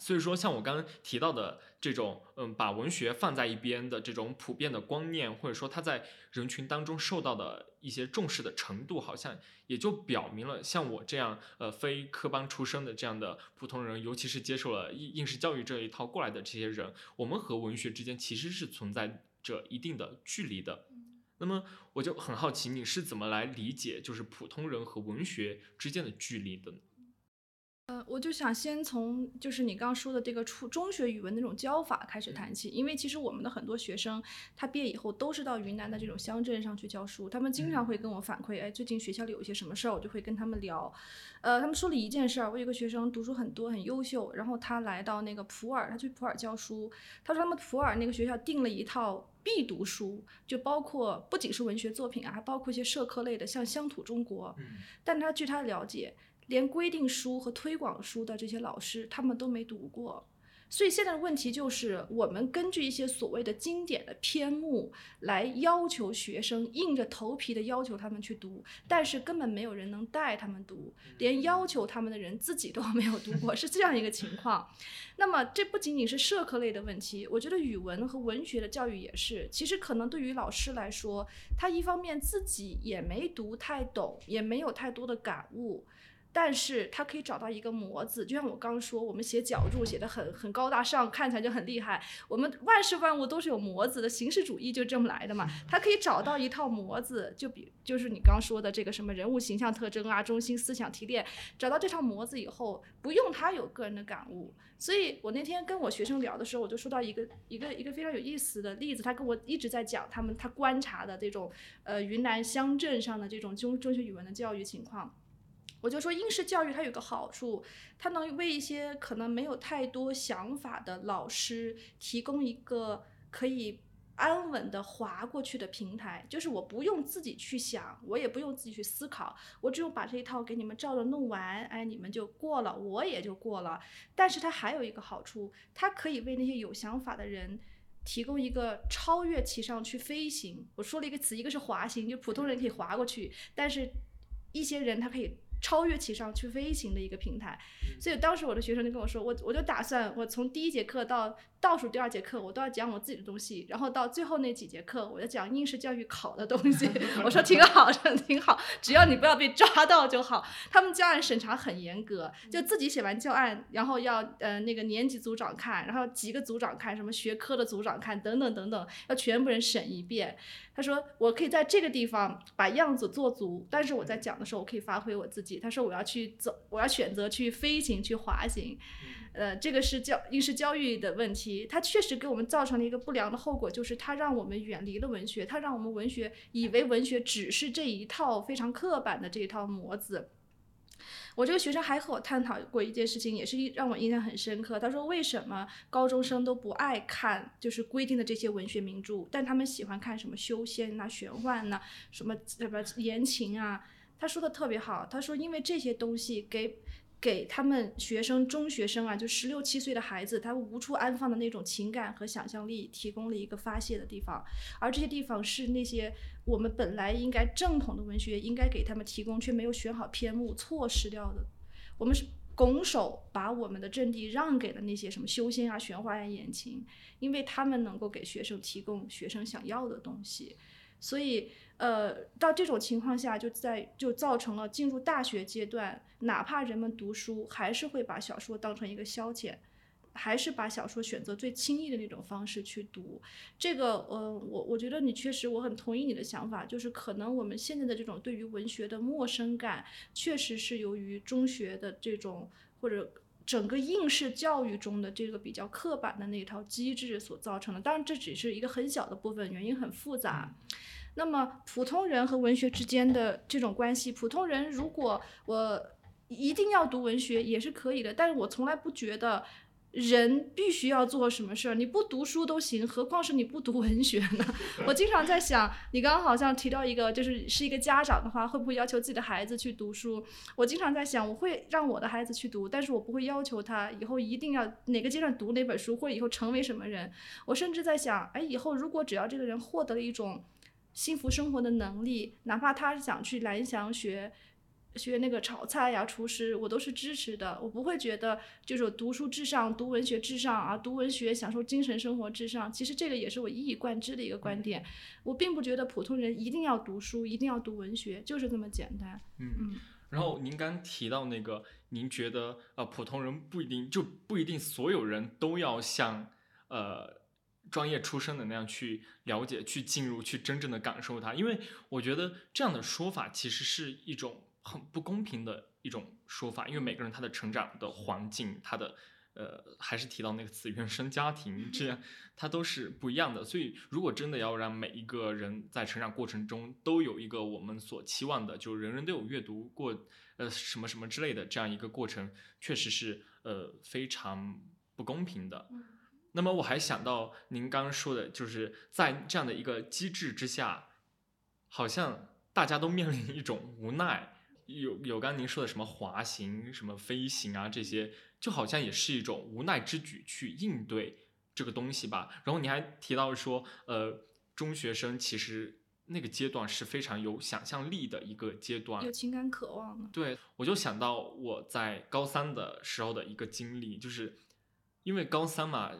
所以说，像我刚刚提到的这种，嗯，把文学放在一边的这种普遍的观念，或者说它在人群当中受到的一些重视的程度，好像也就表明了，像我这样，呃，非科班出身的这样的普通人，尤其是接受了应应试教育这一套过来的这些人，我们和文学之间其实是存在着一定的距离的。那么，我就很好奇，你是怎么来理解就是普通人和文学之间的距离的呢？呃，我就想先从就是你刚刚说的这个初中学语文那种教法开始谈起，因为其实我们的很多学生他毕业以后都是到云南的这种乡镇上去教书，他们经常会跟我反馈，哎，最近学校里有一些什么事儿，我就会跟他们聊。呃，他们说了一件事儿，我有个学生读书很多很优秀，然后他来到那个普洱，他去普洱教书，他说他们普洱那个学校订了一套必读书，就包括不仅是文学作品啊，还包括一些社科类的，像乡土中国。但他据他了解。连规定书和推广书的这些老师，他们都没读过，所以现在的问题就是，我们根据一些所谓的经典的篇目来要求学生硬着头皮的要求他们去读，但是根本没有人能带他们读，连要求他们的人自己都没有读过，是这样一个情况。那么这不仅仅是社科类的问题，我觉得语文和文学的教育也是。其实可能对于老师来说，他一方面自己也没读太懂，也没有太多的感悟。但是他可以找到一个模子，就像我刚刚说，我们写脚注写的很很高大上，看起来就很厉害。我们万事万物都是有模子的，形式主义就这么来的嘛。他可以找到一套模子，就比就是你刚说的这个什么人物形象特征啊、中心思想提炼，找到这套模子以后，不用他有个人的感悟。所以我那天跟我学生聊的时候，我就说到一个一个一个非常有意思的例子，他跟我一直在讲他们他观察的这种呃云南乡镇上的这种中中学语文的教育情况。我就说应试教育它有个好处，它能为一些可能没有太多想法的老师提供一个可以安稳的滑过去的平台，就是我不用自己去想，我也不用自己去思考，我只有把这一套给你们照着弄完，哎，你们就过了，我也就过了。但是它还有一个好处，它可以为那些有想法的人提供一个超越其上去飞行。我说了一个词，一个是滑行，就普通人可以滑过去，但是一些人他可以。超越其上去飞行的一个平台，所以当时我的学生就跟我说，我我就打算我从第一节课到倒数第二节课，我都要讲我自己的东西，然后到最后那几节课，我要讲应试教育考的东西。我说挺好，的，挺好，只要你不要被抓到就好。他们教案审查很严格，就自己写完教案，然后要呃那个年级组长看，然后几个组长看，什么学科的组长看，等等等等，要全部人审一遍。他说我可以在这个地方把样子做足，但是我在讲的时候我可以发挥我自己。他说我要去走，我要选择去飞行去滑行，呃，这个是教应试教育的问题。它确实给我们造成了一个不良的后果，就是它让我们远离了文学，它让我们文学以为文学只是这一套非常刻板的这一套模子。我这个学生还和我探讨过一件事情，也是让我印象很深刻。他说：“为什么高中生都不爱看就是规定的这些文学名著，但他们喜欢看什么修仙呐、玄幻呐、什么什么言情啊？”他说的特别好。他说：“因为这些东西给。”给他们学生、中学生啊，就十六七岁的孩子，他无处安放的那种情感和想象力，提供了一个发泄的地方。而这些地方是那些我们本来应该正统的文学应该给他们提供，却没有选好篇目，错失掉的。我们是拱手把我们的阵地让给了那些什么修仙啊、玄幻啊、言情，因为他们能够给学生提供学生想要的东西，所以。呃，到这种情况下，就在就造成了进入大学阶段，哪怕人们读书，还是会把小说当成一个消遣，还是把小说选择最轻易的那种方式去读。这个，呃，我我觉得你确实，我很同意你的想法，就是可能我们现在的这种对于文学的陌生感，确实是由于中学的这种或者整个应试教育中的这个比较刻板的那一套机制所造成的。当然，这只是一个很小的部分，原因很复杂。那么，普通人和文学之间的这种关系，普通人如果我一定要读文学也是可以的，但是我从来不觉得人必须要做什么事儿，你不读书都行，何况是你不读文学呢？我经常在想，你刚刚好像提到一个，就是是一个家长的话，会不会要求自己的孩子去读书？我经常在想，我会让我的孩子去读，但是我不会要求他以后一定要哪个阶段读哪本书，或者以后成为什么人。我甚至在想，哎，以后如果只要这个人获得了一种。幸福生活的能力，哪怕他想去蓝翔学学那个炒菜呀、厨师，我都是支持的。我不会觉得就是读书至上、读文学至上啊，读文学享受精神生活至上。其实这个也是我一以贯之的一个观点。我并不觉得普通人一定要读书，一定要读文学，就是这么简单。嗯嗯。然后您刚提到那个，您觉得呃，普通人不一定就不一定所有人都要像呃。专业出身的那样去了解、去进入、去真正的感受它，因为我觉得这样的说法其实是一种很不公平的一种说法，因为每个人他的成长的环境，他的呃，还是提到那个词，原生家庭，这样他都是不一样的。所以，如果真的要让每一个人在成长过程中都有一个我们所期望的，就人人都有阅读过呃什么什么之类的这样一个过程，确实是呃非常不公平的。那么我还想到您刚刚说的，就是在这样的一个机制之下，好像大家都面临一种无奈。有有刚您说的什么滑行、什么飞行啊，这些就好像也是一种无奈之举去应对这个东西吧。然后你还提到说，呃，中学生其实那个阶段是非常有想象力的一个阶段，有情感渴望的。对，我就想到我在高三的时候的一个经历，就是因为高三嘛。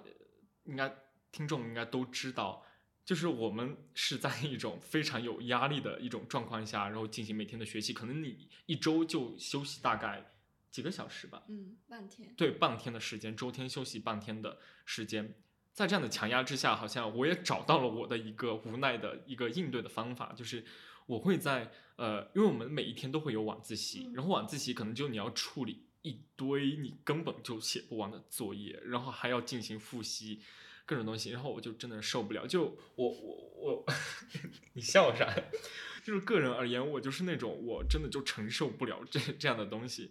应该听众应该都知道，就是我们是在一种非常有压力的一种状况下，然后进行每天的学习，可能你一周就休息大概几个小时吧，嗯，半天。对，半天的时间，周天休息半天的时间，在这样的强压之下，好像我也找到了我的一个无奈的一个应对的方法，就是我会在呃，因为我们每一天都会有晚自习，然后晚自习可能就你要处理一堆你根本就写不完的作业，然后还要进行复习各种东西，然后我就真的受不了，就我我我，你笑啥？就是个人而言，我就是那种我真的就承受不了这这样的东西。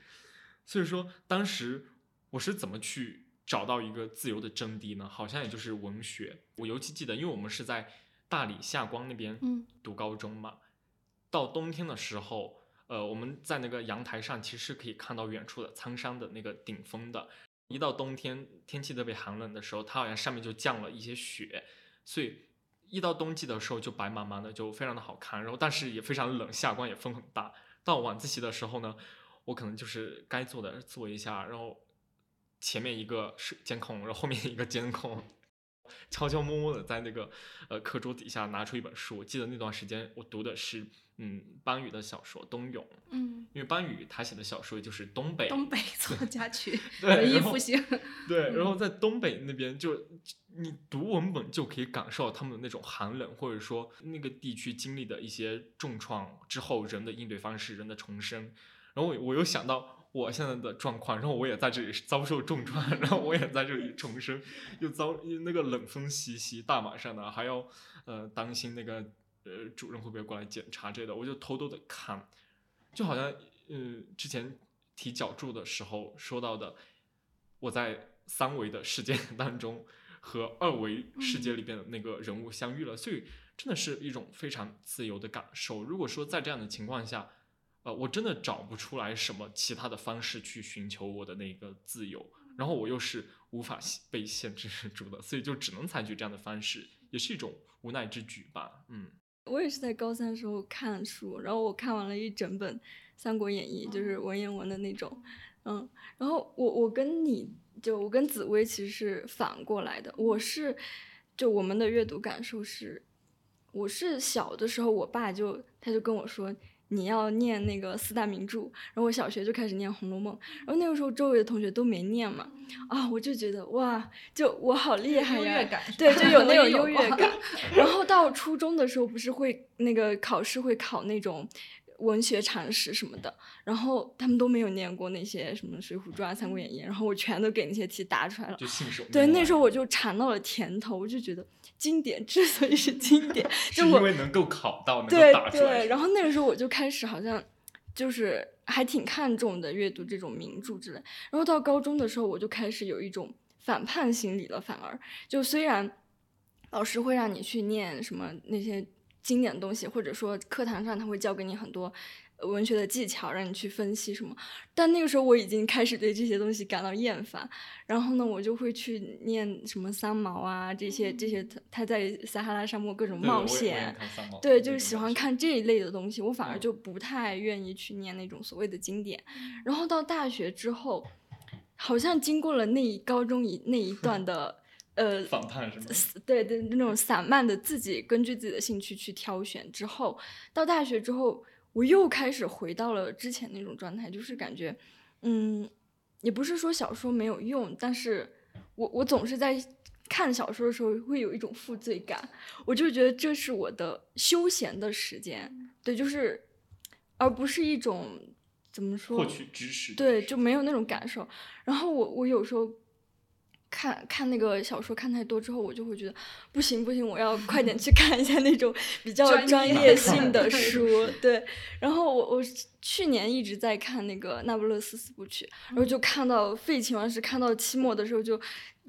所以说，当时我是怎么去找到一个自由的真谛呢？好像也就是文学。我尤其记得，因为我们是在大理下光那边嗯读高中嘛，到冬天的时候，呃，我们在那个阳台上其实是可以看到远处的苍山的那个顶峰的。一到冬天，天气特别寒冷的时候，它好像上面就降了一些雪，所以一到冬季的时候就白茫茫的，就非常的好看。然后但是也非常冷，下光也风很大。到晚自习的时候呢，我可能就是该做的做一下，然后前面一个是监控，然后后面一个监控，悄悄摸摸的在那个呃课桌底下拿出一本书。我记得那段时间我读的是嗯班宇的小说《冬泳》，嗯，因为班宇他写的小说就是东北东北作家群 对文艺复兴，对，然后在东北那边就你读文本就可以感受到他们的那种寒冷，或者说那个地区经历的一些重创之后人的应对方式、人的重生。然后我我又想到我现在的状况，然后我也在这里遭受重创，然后我也在这里重生，又遭那个冷风习习，大晚上的还要呃担心那个呃主任会不会过来检查之类的，我就偷偷的看，就好像呃之前提脚注的时候说到的，我在三维的世界当中和二维世界里边的那个人物相遇了，所以真的是一种非常自由的感受。如果说在这样的情况下，呃，我真的找不出来什么其他的方式去寻求我的那个自由，然后我又是无法被限制住的，所以就只能采取这样的方式，也是一种无奈之举吧。嗯，我也是在高三时候看书，然后我看完了一整本《三国演义》，就是文言文的那种，嗯，然后我我跟你就我跟紫薇其实是反过来的，我是就我们的阅读感受是，我是小的时候，我爸就他就跟我说。你要念那个四大名著，然后我小学就开始念《红楼梦》，然后那个时候周围的同学都没念嘛，啊，我就觉得哇，就我好厉害呀，优越感对，就有那种优越感。然后到初中的时候，不是会那个考试会考那种文学常识什么的，然后他们都没有念过那些什么《水浒传》啊、《三国演义》，然后我全都给那些题答出来了。就信手对，那时候我就尝到了甜头，我就觉得经典之所以是经典，是因为能够考到，能对够打出来。对，然后那个时候我就开始好像就是还挺看重的阅读这种名著之类。然后到高中的时候，我就开始有一种反叛心理了，反而就虽然老师会让你去念什么那些经典的东西，或者说课堂上他会教给你很多。呃文学的技巧让你去分析什么，但那个时候我已经开始对这些东西感到厌烦，然后呢，我就会去念什么三毛啊这些这些他他在撒哈拉沙漠各种冒险，对，就是喜欢看这一类的东西，我反而嗯就不太愿意去念那种所谓的经典。然后到大学之后，好像经过了那一高中一那一段的呃，反叛是吗？对对，那种散漫的自己根据自己的兴趣去挑选之后，到大学之后，我又开始回到了之前那种状态，就是感觉，嗯，也不是说小说没有用，但是我我总是在看小说的时候会有一种负罪感，我就觉得这是我的休闲的时间，对，就是，而不是一种怎么说获取知识对，就没有那种感受。然后我我有时候看看那个小说看太多之后，我就会觉得不行不行，我要快点去看一下那种比较专专业性的书。对，然后我我去年一直在看那个《那不勒斯四部曲》，然后就看到废寝忘食，看到期末的时候就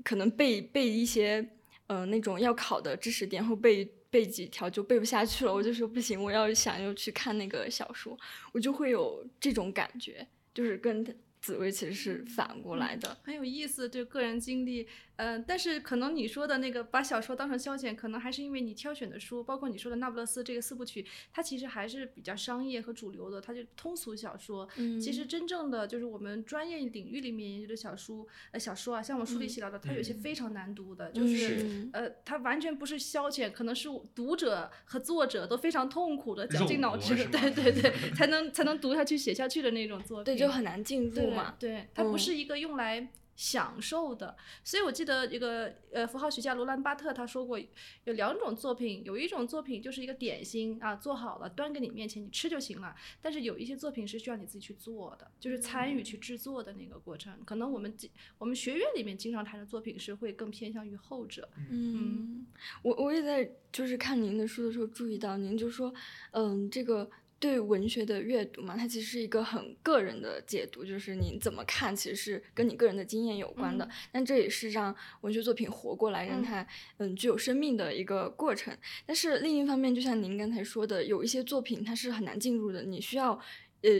可能背背一些呃那种要考的知识点，然后背背几条就背不下去了，我就说不行，我要想要去看那个小说，我就会有这种感觉，就是跟紫薇其实是反过来的。很有意思，这个人经历，嗯，但是可能你说的那个把小说当成消遣，可能还是因为你挑选的书，包括你说的《那不勒斯》这个四部曲，它其实还是比较商业和主流的，它就通俗小说。嗯其实真正的就是我们专业领域里面研究的小说，呃，小说啊，像我书里嗯写到的，它有些嗯非常难读的，就是嗯呃，它完全不是消遣，可能是读者和作者都非常痛苦的绞尽脑汁，对对对，才能才能读下去、写下去的那种作品。对，就很难进入嘛。对，它不嗯是一个用来享受的。所以我记得一个呃符号学家罗兰巴特他说过，有两种作品，有一种作品就是一个点心啊，做好了端给你面前，你吃就行了。但是有一些作品是需要你自己去做的，就是参与去制作的那个过程。可能我们经我们学院里面经常谈的作品是会更偏向于后者。嗯，我我也在就是看您的书的时候注意到，您就说，嗯，这个对文学的阅读嘛，它其实是一个很个人的解读，就是你怎么看，其实是跟你个人的经验有关的。嗯但这也是让文学作品活过来，让嗯它嗯具有生命的一个过程。但是另一方面，就像您刚才说的，有一些作品它是很难进入的，你需要呃。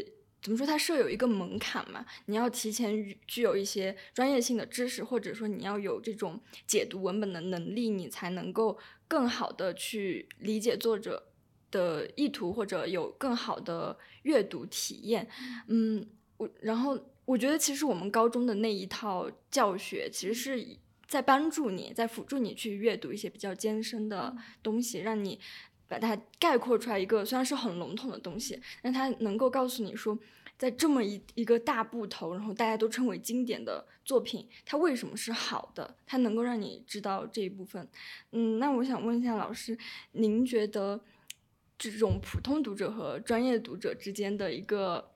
怎么说？它设有一个门槛嘛，你要提前具具有一些专业性的知识，或者说你要有这种解读文本的能力，你才能够更好的去理解作者的意图，或者有更好的阅读体验。嗯，我然后我觉得其实我们高中的那一套教学，其实是以在帮助你，在辅助你去阅读一些比较艰深的东西，让你把它概括出来一个虽然是很笼统的东西，但它能够告诉你说，在这么一一个大部头，然后大家都称为经典的作品，它为什么是好的？它能够让你知道这一部分。嗯，那我想问一下老师，您觉得这种普通读者和专业读者之间的一个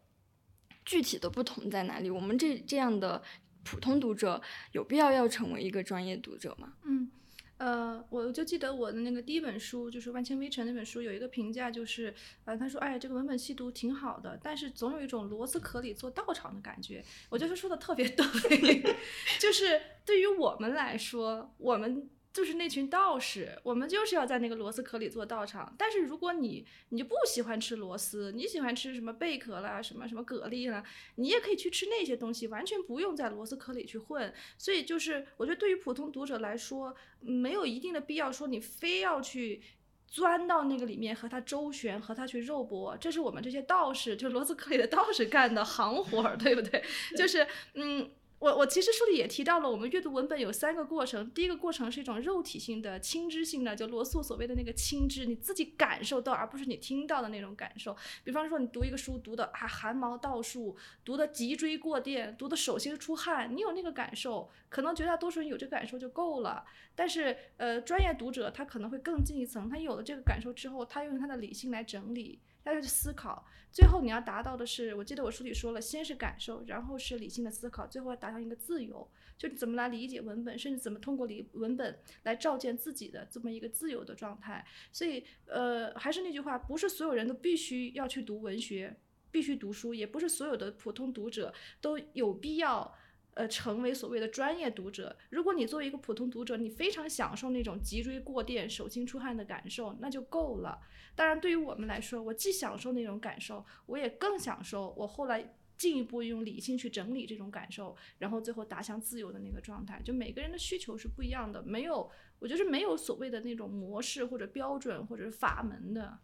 具体的不同在哪里？我们这这样的普通读者有必要要成为一个专业读者吗？嗯，呃，我就记得我的那个第一本书，就是《万千微尘》那本书，有一个评价就是，呃，他说，哎，这个文本细读挺好的，但是总有一种螺丝壳里做道场的感觉。我觉得说的特别对，就是对于我们来说，我们。就是那群道士，我们就是要在那个螺丝壳里做道场。但是如果你你就不喜欢吃螺丝，你喜欢吃什么贝壳啦，什么什么蛤蜊啦，你也可以去吃那些东西，完全不用在螺丝壳里去混。所以就是，我觉得对于普通读者来说，没有一定的必要说你非要去钻到那个里面和他周旋，和他去肉搏，这是我们这些道士，就是螺丝壳里的道士干的行活儿，对不对？就是，嗯。我我其实书里也提到了，我们阅读文本有三个过程。第一个过程是一种肉体性的、亲知性的，就罗素所谓的那个亲知，你自己感受到，而不是你听到的那种感受。比方说，你读一个书，读的啊汗毛倒竖，读的脊椎过电，读的手心出汗，你有那个感受，可能绝大多数人有这个感受就够了。但是，呃，专业读者他可能会更进一层，他有了这个感受之后，他用他的理性来整理。他去思考，最后你要达到的是，我记得我书里说了，先是感受，然后是理性的思考，最后要达到一个自由，就怎么来理解文本，甚至怎么通过理文本来照见自己的这么一个自由的状态。所以，呃，还是那句话，不是所有人都必须要去读文学，必须读书，也不是所有的普通读者都有必要。呃，成为所谓的专业读者。如果你作为一个普通读者，你非常享受那种脊椎过电、手心出汗的感受，那就够了。当然，对于我们来说，我既享受那种感受，我也更享受我后来进一步用理性去整理这种感受，然后最后达向自由的那个状态。就每个人的需求是不一样的，没有，我觉得是没有所谓的那种模式或者标准或者是法门的。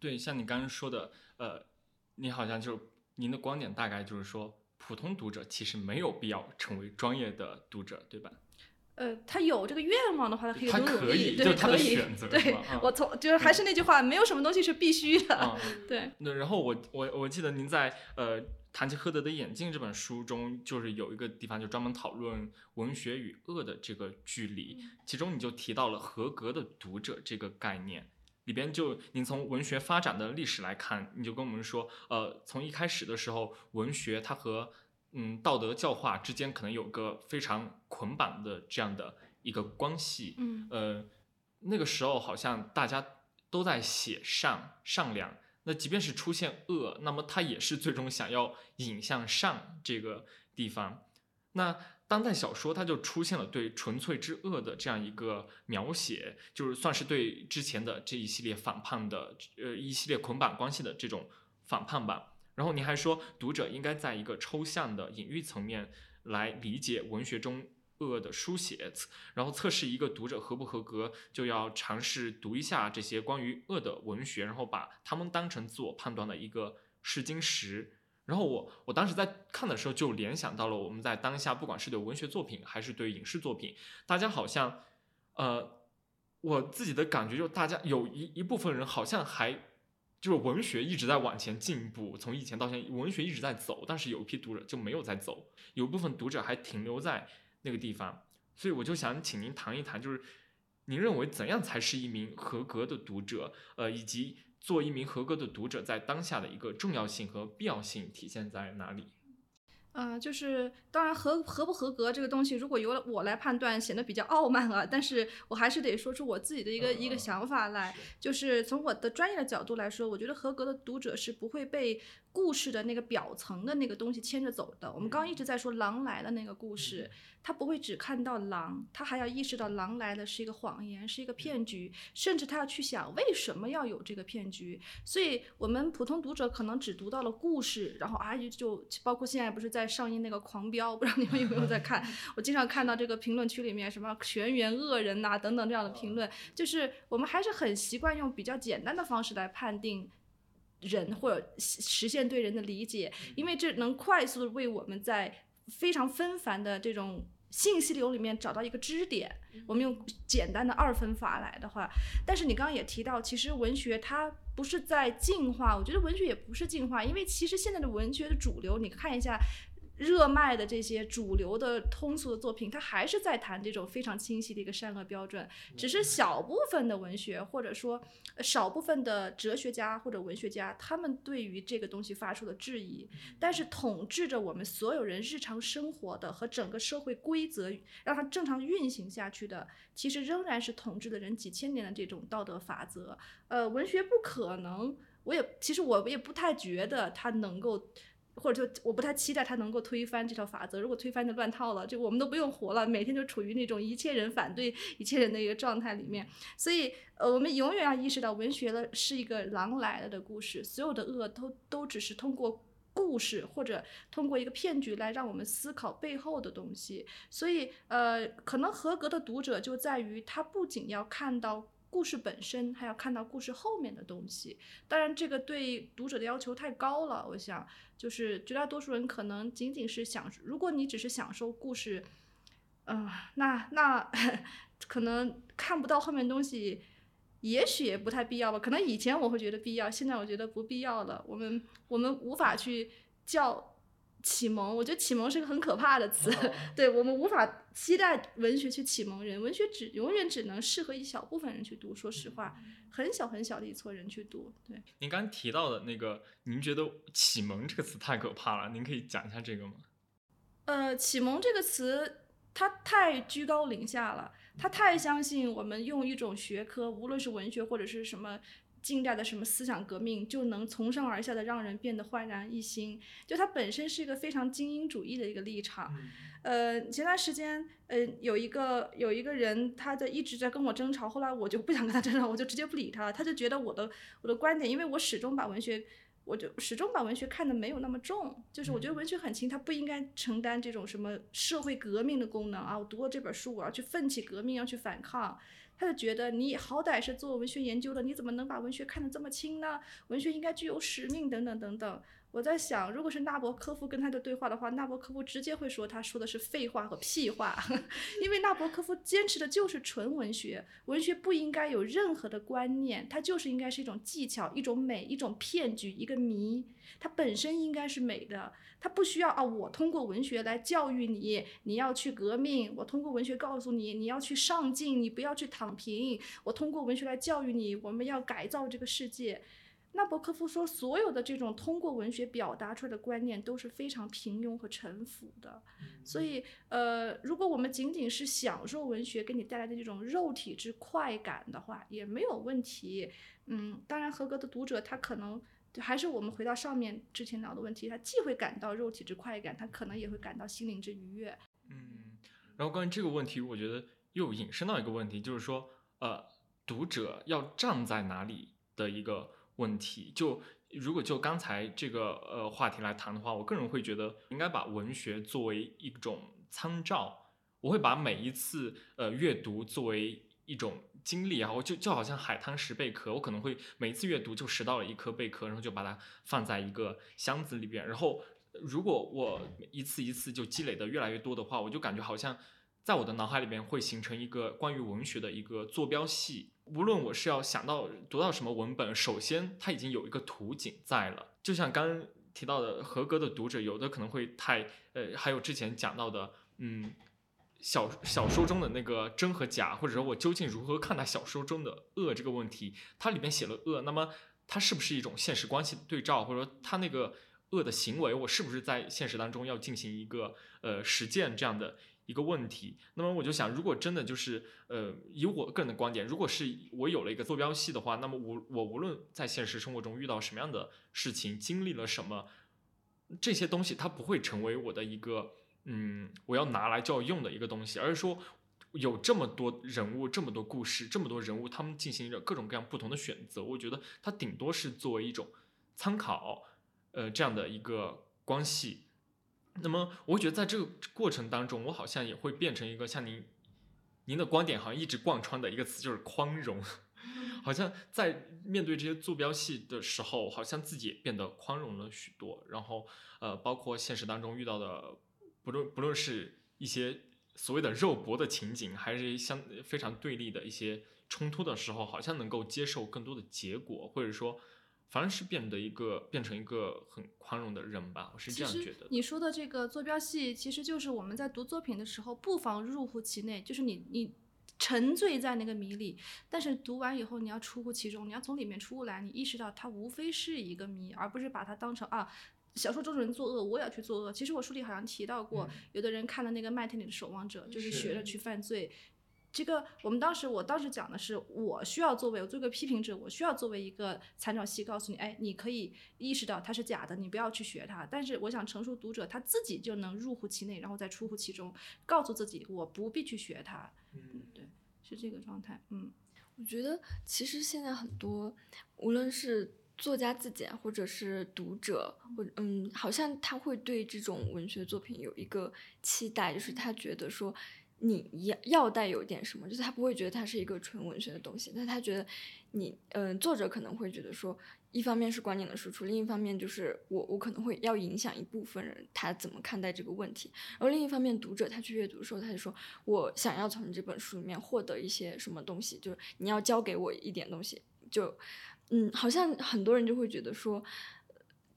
对，像你刚刚说的，呃，你好像就您的观点大概就是说，普通读者其实没有必要成为专业的读者，对吧？呃，他有这个愿望的话，他可以他多努可以力，对，就他的可以选择是对嗯我从就是还是那句话，没有什么东西是必须的。啊、对，那然后我我我记得您在呃《堂吉诃德的眼镜》这本书中，就是有一个地方就专门讨论文学与恶的这个距离，其中你就提到了合格的读者这个概念。里边就您从文学发展的历史来看，你就跟我们说，呃，从一开始的时候，文学它和嗯道德教化之间可能有个非常捆绑的这样的一个关系。嗯呃，那个时候好像大家都在写善善良，那即便是出现恶，那么它也是最终想要引向善这个地方。那当代小说它就出现了对纯粹之恶的这样一个描写，就是算是对之前的这一系列反叛的呃一系列捆绑关系的这种反叛吧。然后您还说，读者应该在一个抽象的隐喻层面，来理解文学中恶的书写，然后测试一个读者合不合格，就要尝试读一下这些关于恶的文学，然后把他们当成自我判断的一个试金石。然后我我当时在看的时候就联想到了我们在当下，不管是对文学作品还是对影视作品，大家好像，呃，我自己的感觉就大家有一一部分人好像还就是文学一直在往前进步，从以前到现在文学一直在走，但是有一批读者就没有在走，有一部分读者还停留在那个地方，所以我就想请您谈一谈，就是您认为怎样才是一名合格的读者，呃，以及。做一名合格的读者，在当下的一个重要性和必要性体现在哪里？呃，就是当然合合不合格这个东西，如果由我来判断，显得比较傲慢啊。但是我还是得说出我自己的一个一个想法来，就是从我的专业的角度来说，我觉得合格的读者是不会被。故事的那个表层的那个东西牵着走的。我们刚刚一直在说狼来了那个故事，他不会只看到狼，他还要意识到狼来了是一个谎言，是一个骗局，甚至他要去想为什么要有这个骗局。所以，我们普通读者可能只读到了故事，然后啊就包括现在不是在上映那个《狂飙》，不知道你们有没有在看？我经常看到这个评论区里面什么全员恶人呐等等这样的评论，就是我们还是很习惯用比较简单的方式来判定。人或者实现对人的理解，因为这能快速的为我们在非常纷繁的这种信息流里面找到一个支点。我们用简单的二分法来的话，但是你刚刚也提到，其实文学它不是在进化，我觉得文学也不是进化，因为其实现在的文学的主流，你看一下。热卖的这些主流的通俗的作品，它还是在谈这种非常清晰的一个善恶标准，只是小部分的文学或者说少部分的哲学家或者文学家，他们对于这个东西发出了质疑。但是统治着我们所有人日常生活的和整个社会规则，让它正常运行下去的，其实仍然是统治的人几千年的这种道德法则。呃，文学不可能，我也其实我也不太觉得它能够。或者就我不太期待他能够推翻这套法则，如果推翻就乱套了，就我们都不用活了，每天就处于那种一切人反对一切人的一个状态里面。所以，呃，我们永远要意识到，文学的是一个狼来了的故事，所有的恶都都只是通过故事或者通过一个骗局来让我们思考背后的东西。所以，呃，可能合格的读者就在于他不仅要看到。故事本身还要看到故事后面的东西，当然这个对读者的要求太高了。我想，就是绝大多数人可能仅仅是享，如果你只是享受故事，嗯，那那 可能看不到后面东西，也许也不太必要吧。可能以前我会觉得必要，现在我觉得不必要了。我们我们无法去叫。启蒙，我觉得启蒙是个很可怕的词，对我们无法期待文学去启蒙人，文学只永远只能适合一小部分人去读。说实话，很小很小的一撮人去读。对，您刚提到的那个，您觉得启蒙这个词太可怕了，您可以讲一下这个吗？呃，启蒙这个词，它太居高临下了，它太相信我们用一种学科，无论是文学或者是什么。近代的什么思想革命就能从上而下的让人变得焕然一新？就它本身是一个非常精英主义的一个立场。呃，前段时间，呃，有一个有一个人，他在一直在跟我争吵，后来我就不想跟他争吵，我就直接不理他了。他就觉得我的我的观点，因为我始终把文学，我就始终把文学看得没有那么重，就是我觉得文学很轻，它不应该承担这种什么社会革命的功能啊。我读了这本书，我要去奋起革命，要去反抗。他就觉得你好歹是做文学研究的，你怎么能把文学看得这么轻呢？文学应该具有使命，等等等等。我在想，如果是纳博科夫跟他的对话的话，纳博科夫直接会说他说的是废话和屁话，因为纳博科夫坚持的就是纯文学，文学不应该有任何的观念，它就是应该是一种技巧、一种美、一种骗局、一个谜，它本身应该是美的。它不需要啊！我通过文学来教育你，你要去革命；我通过文学告诉你，你要去上进，你不要去躺平。我通过文学来教育你，我们要改造这个世界。纳博科夫说，所有的这种通过文学表达出来的观念都是非常平庸和陈腐的。所以，呃，如果我们仅仅是享受文学给你带来的这种肉体之快感的话，也没有问题。嗯，当然，合格的读者他可能。还是我们回到上面之前聊的问题，他既会感到肉体之快感，他可能也会感到心灵之愉悦。嗯，然后关于这个问题，我觉得又引申到一个问题，就是说，呃，读者要站在哪里的一个问题。就如果就刚才这个呃话题来谈的话，我个人会觉得应该把文学作为一种参照，我会把每一次呃阅读作为一种经历啊，我就就好像海滩拾贝壳，我可能会每一次阅读就拾到了一颗贝壳，然后就把它放在一个箱子里边，然后如果我一次一次就积累的越来越多的话，我就感觉好像在我的脑海里边会形成一个关于文学的一个坐标系。无论我是要想到读到什么文本，首先它已经有一个图景在了。就像刚刚提到的，合格的读者有的可能会太呃，还有之前讲到的，嗯，小小说中的那个真和假，或者说我究竟如何看待小说中的恶这个问题，它里面写了恶，那么它是不是一种现实关系的对照，或者说它那个恶的行为，我是不是在现实当中要进行一个呃实践这样的？一个问题，那么我就想，如果真的就是，呃，以我个人的观点，如果是我有了一个坐标系的话，那么我我无论在现实生活中遇到什么样的事情，经历了什么，这些东西它不会成为我的一个，嗯，我要拿来就要用的一个东西，而是说有这么多人物，这么多故事，这么多人物，他们进行着各种各样不同的选择，我觉得它顶多是作为一种参考，呃，这样的一个关系。那么，我觉得在这个过程当中，我好像也会变成一个像您，您的观点好像一直贯穿的一个词就是宽容，好像在面对这些坐标系的时候，好像自己也变得宽容了许多。然后，呃，包括现实当中遇到的，不论不论是一些所谓的肉搏的情景，还是相非常对立的一些冲突的时候，好像能够接受更多的结果，或者说。反而是变得一个变成一个很宽容的人吧，我是这样觉得。你说的这个坐标系，其实就是我们在读作品的时候，不妨入乎其内，就是你你沉醉在那个谜里，但是读完以后你要出乎其中，你要从里面出来，你意识到它无非是一个谜，而不是把它当成啊小说中人作恶，我也要去作恶。其实我书里好像提到过，有的人看了那个麦田里的守望者，就是学着去犯罪。这个我们当时，我当时讲的是，我需要作为我做个批评者，我需要作为一个参照系，告诉你，哎，你可以意识到它是假的，你不要去学它。但是我想成熟读者他自己就能入乎其内，然后再出乎其中，告诉自己我不必去学它。嗯，对，是这个状态。嗯，我觉得其实现在很多，无论是作家自检，或者是读者，或嗯，好像他会对这种文学作品有一个期待，就是他觉得说。你要要带有点什么，就是他不会觉得它是一个纯文学的东西，但他觉得你，嗯，作者可能会觉得说，一方面是观点的输出，另一方面就是我我可能会要影响一部分人他怎么看待这个问题，然后另一方面读者他去阅读的时候，他就说我想要从这本书里面获得一些什么东西，就是你要教给我一点东西，就，嗯，好像很多人就会觉得说，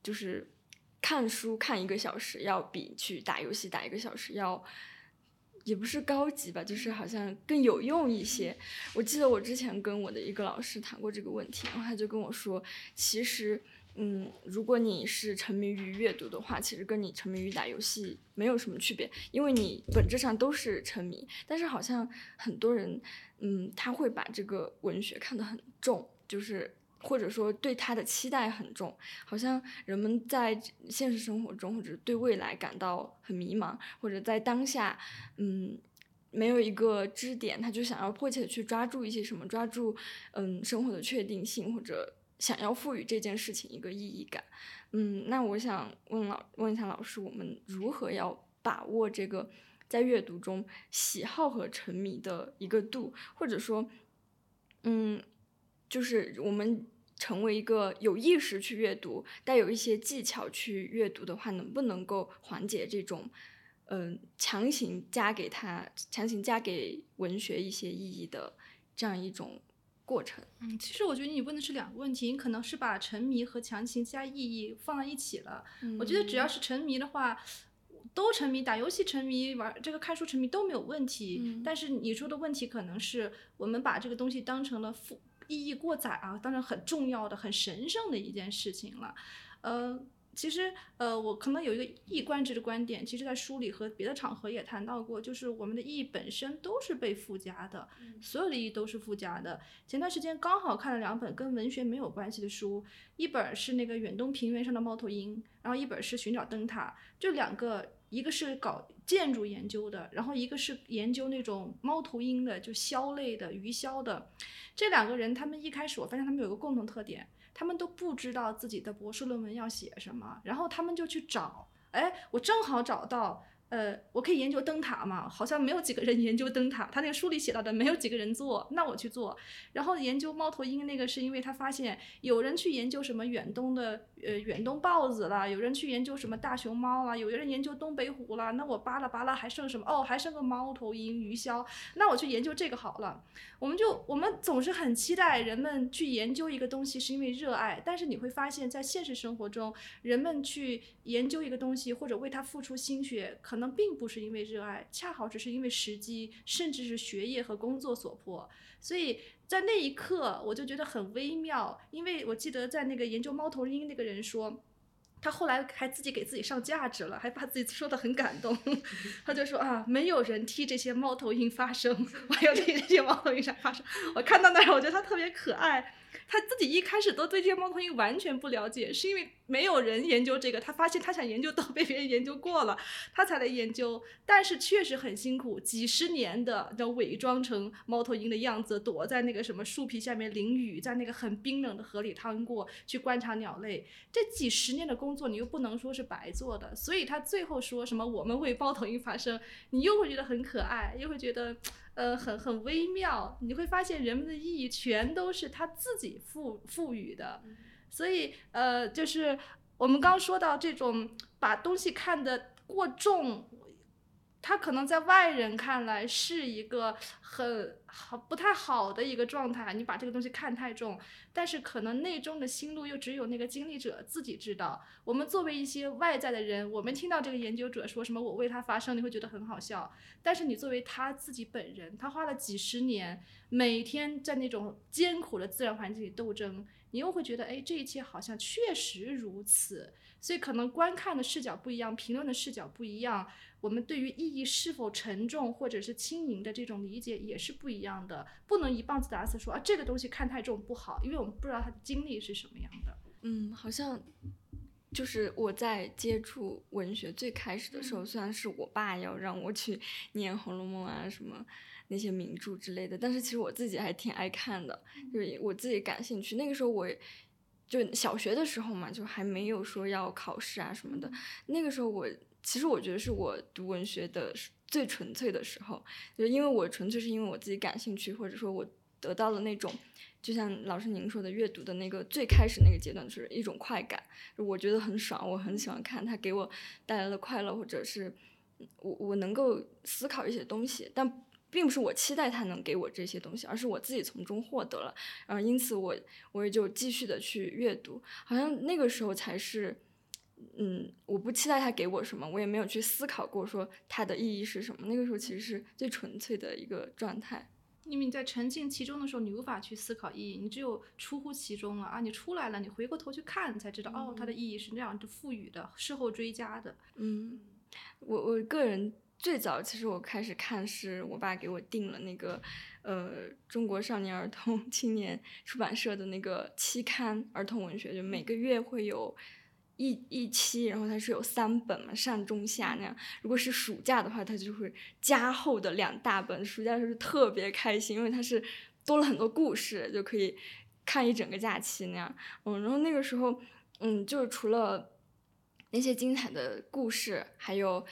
就是看书看一个小时要比去打游戏打一个小时要。也不是高级吧，就是好像更有用一些。我记得我之前跟我的一个老师谈过这个问题，然后他就跟我说，其实，嗯，如果你是沉迷于阅读的话，其实跟你沉迷于打游戏没有什么区别，因为你本质上都是沉迷。但是好像很多人，嗯，他会把这个文学看得很重，就是。或者说对他的期待很重，好像人们在现实生活中或者对未来感到很迷茫，或者在当下，嗯，没有一个支点，他就想要迫切的去抓住一些什么，抓住嗯生活的确定性，或者想要赋予这件事情一个意义感。嗯，那我想问老问一下老师，我们如何要把握这个在阅读中喜好和沉迷的一个度，或者说，嗯。就是我们成为一个有意识去阅读、带有一些技巧去阅读的话，能不能够缓解这种，嗯，强行加给他、强行加给文学一些意义的这样一种过程？嗯，其实我觉得你问的是两个问题，你可能是把沉迷和强行加意义放在一起了。我觉得只要是沉迷的话，都沉迷，打游戏沉迷、玩这个看书沉迷都没有问题。但是你说的问题可能是我们把这个东西当成了负。意义过载啊，当然很重要的、很神圣的一件事情了。呃，其实呃，我可能有一个一以贯之的观点，其实在书里和别的场合也谈到过，就是我们的意义本身都是被附加的，所有的意义都是附加的。前段时间刚好看了两本跟文学没有关系的书，一本是那个远东平原上的猫头鹰，然后一本是寻找灯塔，就两个。一个是搞建筑研究的，然后一个是研究那种猫头鹰的，就鸮类的鱼鸮的。这两个人，他们一开始我发现他们有个共同特点，他们都不知道自己的博士论文要写什么，然后他们就去找，哎，我正好找到。呃，我可以研究灯塔嘛？好像没有几个人研究灯塔，他那个书里写到的没有几个人做，那我去做。然后研究猫头鹰那个是因为他发现有人去研究什么远东的呃远东豹子啦，有人去研究什么大熊猫啦，有人研究东北虎啦，那我扒拉扒拉还剩什么？哦，还剩个猫头鹰、鱼枭，那我去研究这个好了。我们就我们总是很期待人们去研究一个东西是因为热爱，但是你会发现在现实生活中，人们去研究一个东西或者为它付出心血，可能。可能并不是因为热爱，恰好只是因为时机，甚至是学业和工作所迫。所以在那一刻，我就觉得很微妙。因为我记得在那个研究猫头鹰那个人说，他后来还自己给自己上价值了，还把自己说的很感动。他就说啊，没有人替这些猫头鹰发声，我要替这些猫头鹰发声。我看到那儿，我觉得他特别可爱。他自己一开始都对这些猫头鹰完全不了解，是因为没有人研究这个。他发现他想研究都被别人研究过了，他才来研究。但是确实很辛苦，几十年的要伪装成猫头鹰的样子，躲在那个什么树皮下面淋雨，在那个很冰冷的河里趟过去观察鸟类。这几十年的工作，你又不能说是白做的。所以他最后说什么“我们为猫头鹰发声”，你又会觉得很可爱，又会觉得。呃，很很微妙，你会发现人们的意义全都是他自己赋赋予的，所以呃，就是我们刚说到这种把东西看得过重。他可能在外人看来是一个很好不太好的一个状态，你把这个东西看太重，但是可能内中的心路又只有那个经历者自己知道。我们作为一些外在的人，我们听到这个研究者说什么“我为他发声”，你会觉得很好笑。但是你作为他自己本人，他花了几十年，每天在那种艰苦的自然环境里斗争，你又会觉得，哎，这一切好像确实如此。所以可能观看的视角不一样，评论的视角不一样。我们对于意义是否沉重或者是轻盈的这种理解也是不一样的，不能一棒子打死说啊这个东西看太重不好，因为我们不知道他的经历是什么样的。嗯，好像就是我在接触文学最开始的时候，虽然是我爸要让我去 念《红楼梦》啊什么那些名著之类的，但是其实我自己还挺爱看的，就是我自己感兴趣。那个时候我就小学的时候嘛，就还没有说要考试啊什么的，那个时候我。其实我觉得是我读文学的最纯粹的时候，就因为我纯粹是因为我自己感兴趣，或者说我得到了那种，就像老师您说的，阅读的那个最开始那个阶段就是一种快感，我觉得很爽，我很喜欢看它给我带来了快乐，或者是我我能够思考一些东西，但并不是我期待他能给我这些东西，而是我自己从中获得了，然后因此我我也就继续的去阅读，好像那个时候才是。嗯，我不期待他给我什么，我也没有去思考过说它的意义是什么。那个时候其实是最纯粹的一个状态，因为你在沉浸其中的时候，你无法去思考意义，你只有出乎其中了啊！你出来了，你回过头去看，才知道哦，它的意义是那样就赋予的，事后追加的。嗯，我我个人最早其实我开始看是我爸给我订了那个呃中国少年儿童青年出版社的那个期刊儿童文学，就每个月会有。一一期，然后它是有三本嘛，上中下那样。如果是暑假的话，它就会加厚的两大本。暑假就是特别开心，因为它是多了很多故事，就可以看一整个假期那样。嗯，然后那个时候，嗯，就是除了那些精彩的故事，还有。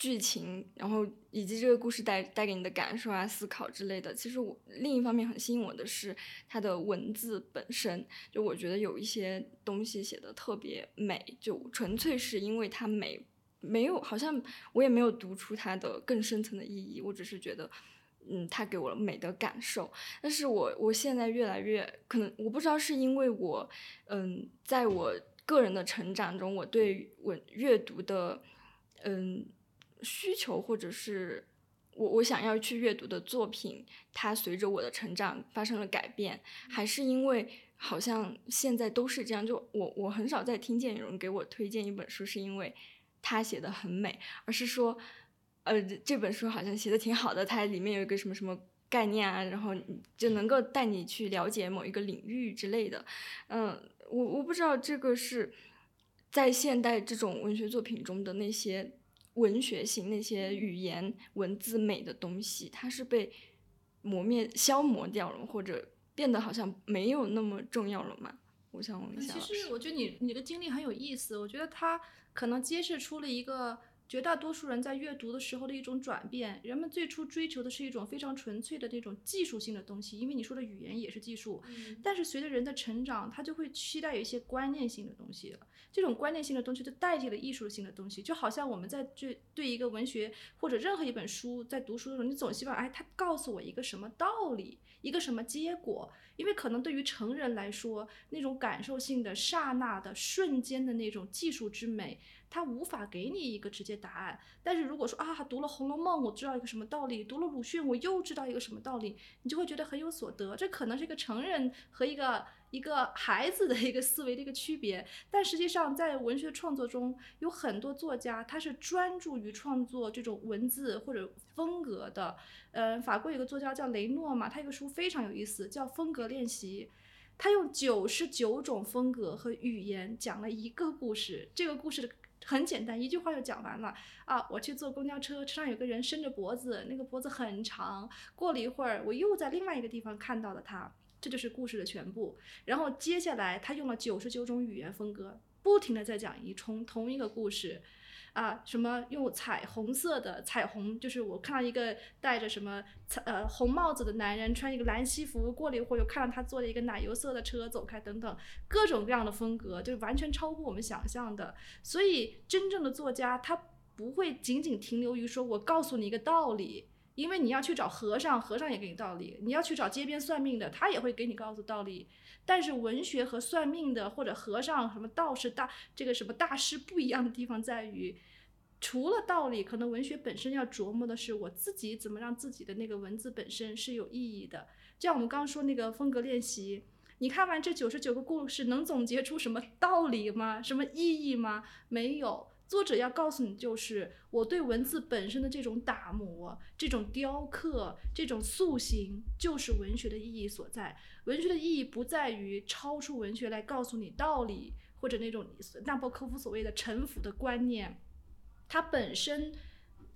剧情，然后以及这个故事带带给你的感受啊、思考之类的。其实我另一方面很吸引我的是它的文字本身，就我觉得有一些东西写的特别美，就纯粹是因为它美，没有好像我也没有读出它的更深层的意义，我只是觉得，嗯，它给我了美的感受。但是我我现在越来越可能，我不知道是因为我，嗯，在我个人的成长中，我对文阅读的，嗯。需求，或者是我我想要去阅读的作品，它随着我的成长发生了改变，还是因为好像现在都是这样？就我我很少再听见有人给我推荐一本书，是因为他写的很美，而是说，呃，这本书好像写的挺好的，它里面有一个什么什么概念啊，然后就能够带你去了解某一个领域之类的。嗯，我我不知道这个是在现代这种文学作品中的那些。文学性那些语言文字美的东西，它是被磨灭、消磨掉了，或者变得好像没有那么重要了吗？我想问一下其。实我觉得你你的经历很有意思，我觉得它可能揭示出了一个绝大多数人在阅读的时候的一种转变。人们最初追求的是一种非常纯粹的那种技术性的东西，因为你说的语言也是技术。但是随着人的成长，他就会期待有一些观念性的东西了。这种观念性的东西就代替了艺术性的东西，就好像我们在对对一个文学或者任何一本书在读书的时候，你总希望哎，他告诉我一个什么道理，一个什么结果。因为可能对于成人来说，那种感受性的、刹那的、瞬间的那种技术之美，它无法给你一个直接答案。但是如果说啊，读了《红楼梦》，我知道一个什么道理；读了鲁迅，我又知道一个什么道理，你就会觉得很有所得。这可能是一个成人和一个一个孩子的一个思维的一个区别。但实际上，在文学创作中，有很多作家他是专注于创作这种文字或者风格的。呃，法国有个作家叫雷诺嘛，他有个书非常有意思，叫《风格练习》。他用九十九种风格和语言讲了一个故事，这个故事的很简单，一句话就讲完了啊！我去坐公交车，车上有个人伸着脖子，那个脖子很长。过了一会儿，我又在另外一个地方看到了他，这就是故事的全部。然后接下来，他用了九十九种语言风格，不停的在讲一重同一个故事。啊，什么用彩虹色的彩虹，就是我看到一个戴着什么彩呃红帽子的男人，穿一个蓝西服，过了一会儿又看到他坐了一个奶油色的车走开，等等，各种各样的风格，就是完全超乎我们想象的。所以，真正的作家他不会仅仅停留于说我告诉你一个道理，因为你要去找和尚，和尚也给你道理；你要去找街边算命的，他也会给你告诉道理。但是文学和算命的或者和尚、什么道士大这个什么大师不一样的地方在于，除了道理，可能文学本身要琢磨的是我自己怎么让自己的那个文字本身是有意义的。就像我们刚刚说那个风格练习，你看完这九十九个故事，能总结出什么道理吗？什么意义吗？没有。作者要告诉你，就是我对文字本身的这种打磨、这种雕刻、这种塑形，就是文学的意义所在。文学的意义不在于超出文学来告诉你道理，或者那种纳博科夫所谓的臣服的观念。它本身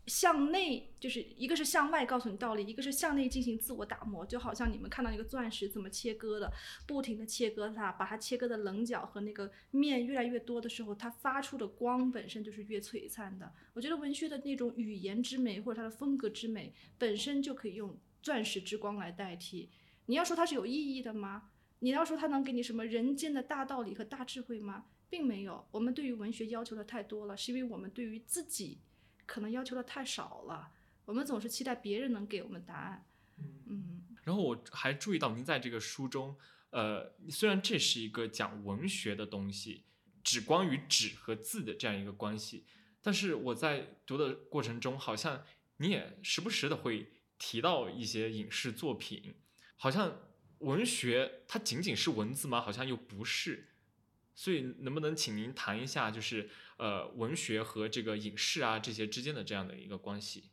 向内，就是一个是向外告诉你道理，一个是向内进行自我打磨。就好像你们看到那个钻石怎么切割的，不停的切割它，把它切割的棱角和那个面越来越多的时候，它发出的光本身就是越璀璨的。我觉得文学的那种语言之美或者它的风格之美，本身就可以用钻石之光来代替。你要说它是有意义的吗？你要说它能给你什么人间的大道理和大智慧吗？并没有。我们对于文学要求的太多了，是因为我们对于自己可能要求的太少了。我们总是期待别人能给我们答案。嗯。然后我还注意到您在这个书中，呃，虽然这是一个讲文学的东西，只关于纸和字的这样一个关系，但是我在读的过程中，好像你也时不时的会提到一些影视作品，好像文学它仅仅是文字吗？好像又不是。所以能不能请您谈一下，就是呃文学和这个影视啊这些之间的这样的一个关系？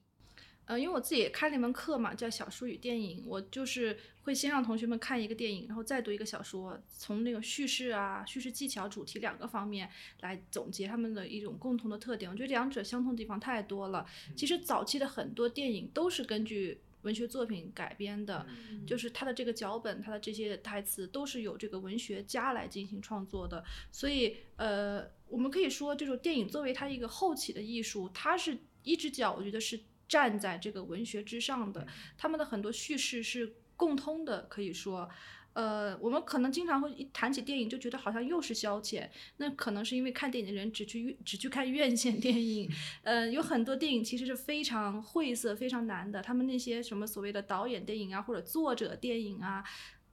呃，因为我自己也开了一门课嘛，叫小说与电影。我就是会先让同学们看一个电影，然后再读一个小说，从那个叙事啊、叙事技巧、主题两个方面来总结他们的一种共同的特点。我觉得两者相同的地方太多了。其实早期的很多电影都是根据文学作品改编的，就是它的这个脚本、它的这些台词都是由这个文学家来进行创作的。所以，呃，我们可以说，这种电影作为它一个后起的艺术，它是一只脚，我觉得是。站在这个文学之上的，他们的很多叙事是共通的，可以说，呃，我们可能经常会一谈起电影就觉得好像又是消遣，那可能是因为看电影的人只去只去看院线电影，呃，有很多电影其实是非常晦涩、非常难的，他们那些什么所谓的导演电影啊，或者作者电影啊，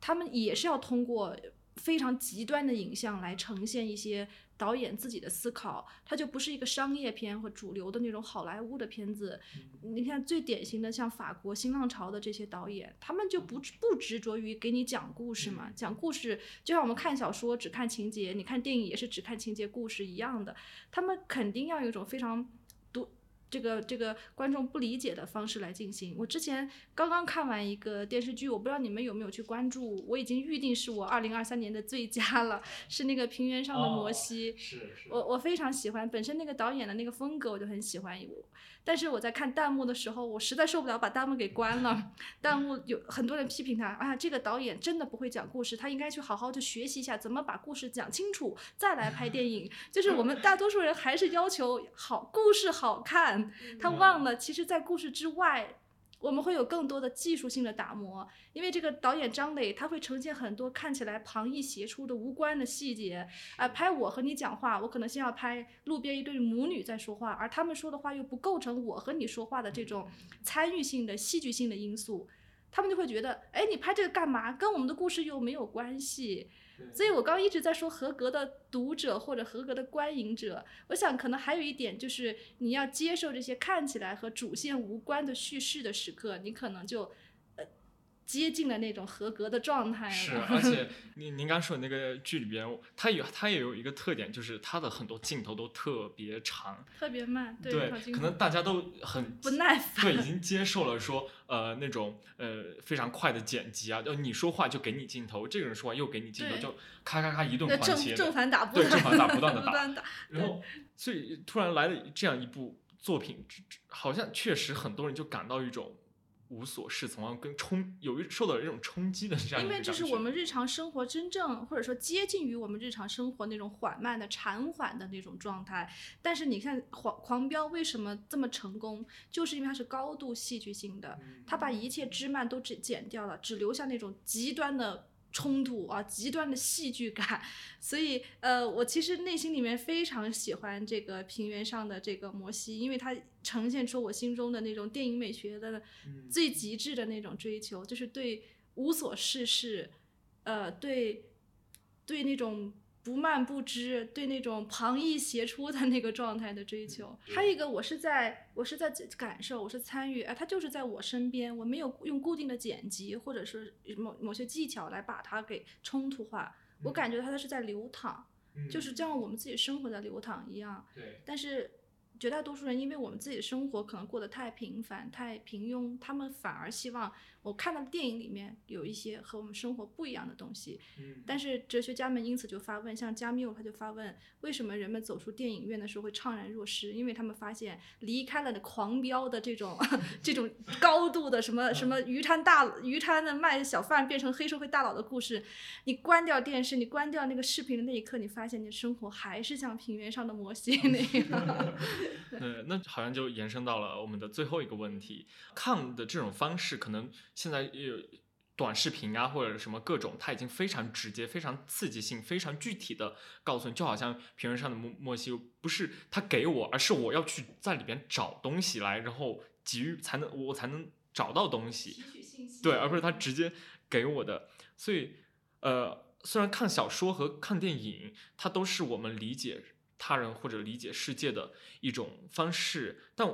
他们也是要通过非常极端的影像来呈现一些。导演自己的思考，它就不是一个商业片和主流的那种好莱坞的片子。你看最典型的像法国新浪潮的这些导演，他们就不不执着于给你讲故事嘛，讲故事就像我们看小说只看情节，你看电影也是只看情节故事一样的。他们肯定要有一种非常独这个这个观众不理解的方式来进行。我之前刚刚看完一个电视剧，我不知道你们有没有去关注，我已经预定是我二零二三年的最佳了，是那个《平原上的摩西》。是是我我非常喜欢，本身那个导演的那个风格我就很喜欢。但是我在看弹幕的时候，我实在受不了，把弹幕给关了。弹幕有很多人批评他啊，这个导演真的不会讲故事，他应该去好好的学习一下怎么把故事讲清楚，再来拍电影。就是我们大多数人还是要求好故事好看，他忘了其实，在故事之外。我们会有更多的技术性的打磨，因为这个导演张磊他会呈现很多看起来旁逸斜出的无关的细节啊。拍我和你讲话，我可能先要拍路边一对母女在说话，而他们说的话又不构成我和你说话的这种参与性的戏剧性的因素，他们就会觉得，哎，你拍这个干嘛？跟我们的故事又没有关系。所以我刚一直在说合格的读者或者合格的观影者，我想可能还有一点就是你要接受这些看起来和主线无关的叙事的时刻，你可能就。接近了那种合格的状态。是，而且您您刚说的那个剧里边，它有它也有一个特点，就是它的很多镜头都特别长，特别慢。对，可能大家都很不耐烦。对，已经接受了说，呃，那种呃非常快的剪辑啊，就你说话就给你镜头，这个人说话又给你镜头，就咔咔咔一顿狂切。正反打不断。对，正反打不断的打。然后，所以突然来了这样一部作品，好像确实很多人就感到一种。无所适从，跟冲有一受到一种冲击的这样因为这是我们日常生活真正或者说接近于我们日常生活那种缓慢的禅缓的那种状态。但是你看《狂狂飙》为什么这么成功，就是因为它是高度戏剧性的，它把一切枝蔓都只剪掉了，只留下那种极端的。冲突啊，极端的戏剧感，所以呃，我其实内心里面非常喜欢这个平原上的这个摩西，因为它呈现出我心中的那种电影美学的最极致的那种追求，就是对无所事事，呃，对对那种。不慢不知，对那种旁逸斜出的那个状态的追求，还有一个，我是在我是在感受，我是参与，哎，它就是在我身边，我没有用固定的剪辑或者是某某些技巧来把它给冲突化，我感觉它是在流淌，就是像我们自己生活在流淌一样。对，但是。绝大多数人，因为我们自己的生活可能过得太平凡、太平庸，他们反而希望我看到的电影里面有一些和我们生活不一样的东西。嗯，但是哲学家们因此就发问，像加缪他就发问：为什么人们走出电影院的时候会怅然若失？因为他们发现离开了狂飙的这种 这种高度的什么什么鱼摊大鱼摊的卖小贩变成黑社会大佬的故事，你关掉电视，你关掉那个视频的那一刻，你发现你的生活还是像平原上的摩西那样。对，那好像就延伸到了我们的最后一个问题。看的这种方式，可能现在有短视频啊，或者什么各种，它已经非常直接、非常刺激性、非常具体的告诉你，就好像评论上的莫莫西，不是他给我，而是我要去在里边找东西来，然后给予才能我才能找到东西。对，而不是他直接给我的。所以，呃，虽然看小说和看电影，它都是我们理解。他人或者理解世界的一种方式，但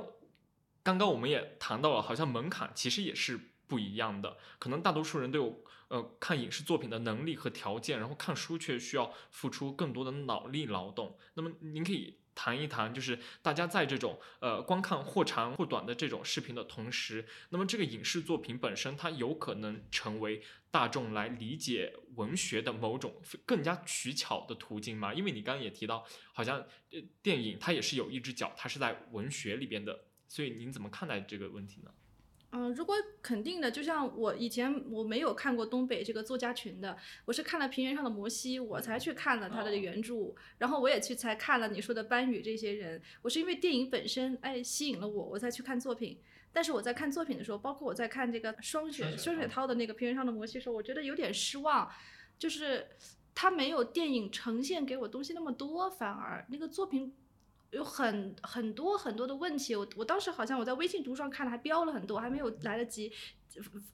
刚刚我们也谈到了，好像门槛其实也是不一样的。可能大多数人都有呃看影视作品的能力和条件，然后看书却需要付出更多的脑力劳动。那么您可以。谈一谈，就是大家在这种呃观看或长或短的这种视频的同时，那么这个影视作品本身，它有可能成为大众来理解文学的某种更加取巧的途径吗？因为你刚刚也提到，好像呃电影它也是有一只脚，它是在文学里边的，所以您怎么看待这个问题呢？嗯，如果肯定的，就像我以前我没有看过东北这个作家群的，我是看了平原上的摩西，我才去看了他的原著，然后我也去才看了你说的班宇这些人，我是因为电影本身哎吸引了我，我才去看作品。但是我在看作品的时候，包括我在看这个双雪双雪涛的那个平原上的摩西的时候，我觉得有点失望，就是他没有电影呈现给我东西那么多，反而那个作品。有很很多很多的问题，我我当时好像我在微信读书上看了，还标了很多，还没有来得及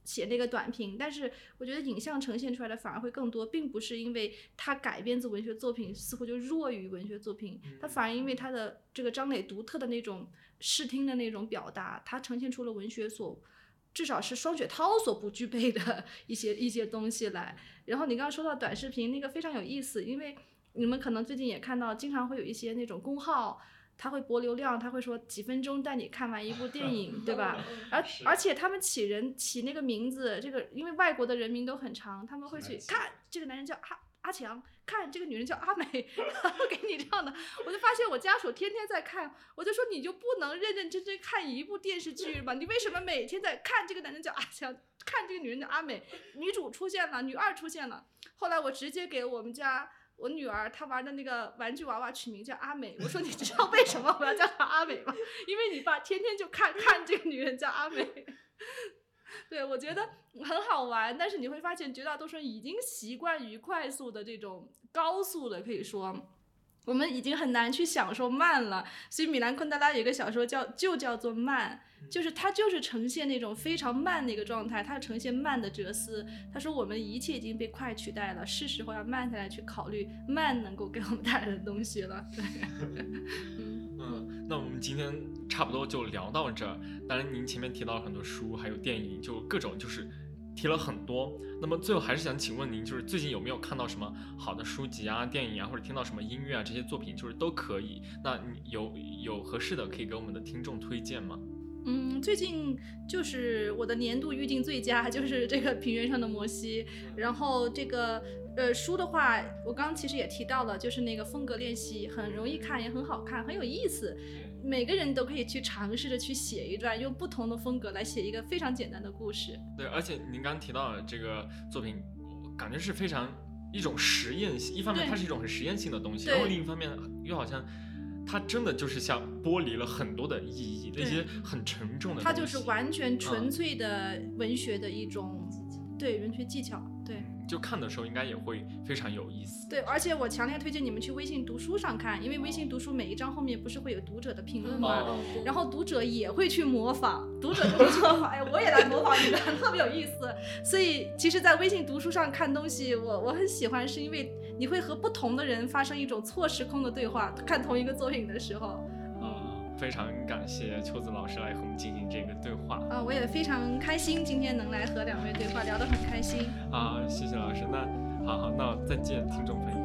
写那个短评。但是我觉得影像呈现出来的反而会更多，并不是因为它改编自文学作品，似乎就弱于文学作品，它反而因为它的这个张磊独特的那种视听的那种表达，它呈现出了文学所至少是双雪涛所不具备的 一些一些东西来。然后你刚刚说到短视频，那个非常有意思，因为。你们可能最近也看到，经常会有一些那种公号，他会博流量，他会说几分钟带你看完一部电影，对吧？而而且他们起人起那个名字，这个因为外国的人名都很长，他们会去看这个男人叫阿阿强，看这个女人叫阿美，然后给你这样的，我就发现我家属天天在看，我就说你就不能认认真真看一部电视剧吗？你为什么每天在看这个男人叫阿强，看这个女人叫阿美，女主出现了，女二出现了，后来我直接给我们家。我女儿她玩的那个玩具娃娃取名叫阿美，我说你知道为什么我要叫她阿美吗？因为你爸天天就看看这个女人叫阿美。对，我觉得很好玩，但是你会发现绝大多数人已经习惯于快速的这种高速的，可以说。我们已经很难去享受慢了，所以米兰昆德拉有一个小说叫就叫做慢，就是它就是呈现那种非常慢的一个状态，它呈现慢的哲思。他说我们一切已经被快取代了，是时候要慢下来去考虑慢能够给我们带来的东西了。对，嗯嗯，那我们今天差不多就聊到这儿。当然，您前面提到了很多书，还有电影，就各种就是提了很多。那么最后还是想请问您，就是最近有没有看到什么好的书籍啊、电影啊，或者听到什么音乐啊这些作品，就是都可以。那你有有合适的可以给我们的听众推荐吗？嗯，最近就是我的年度预定最佳，就是这个《平原上的摩西》。然后这个呃书的话，我刚刚其实也提到了，就是那个风格练习，很容易看，也很好看，很有意思。每个人都可以去尝试着去写一段，用不同的风格来写一个非常简单的故事。对，而且您刚刚提到的这个作品，感觉是非常一种实验性，一方面它是一种很实验性的东西，然后另一方面又好像它真的就是像剥离了很多的意义，那些很沉重的。它就是完全纯嗯粹的文学的一种，对文学技巧，对就看的时候应该也会非常有意思。对。而且我强烈推荐你们去微信读书上看，因为微信读书每一章后面不是会有读者的评论吗？哦然后读者也会去模仿，读者就会去模仿，哎，我也来模仿你们，特别有意思。所以，其实，在微信读书上看东西，我我很喜欢，是因为你会和不同的人发生一种错时空的对话。看同一个作品的时候，啊、非常感谢秋子老师来和我们进行这个对话啊，我也非常开心今天能来和两位对话，聊得很开心。啊，谢谢老师。那好好，那再见，听众朋友们。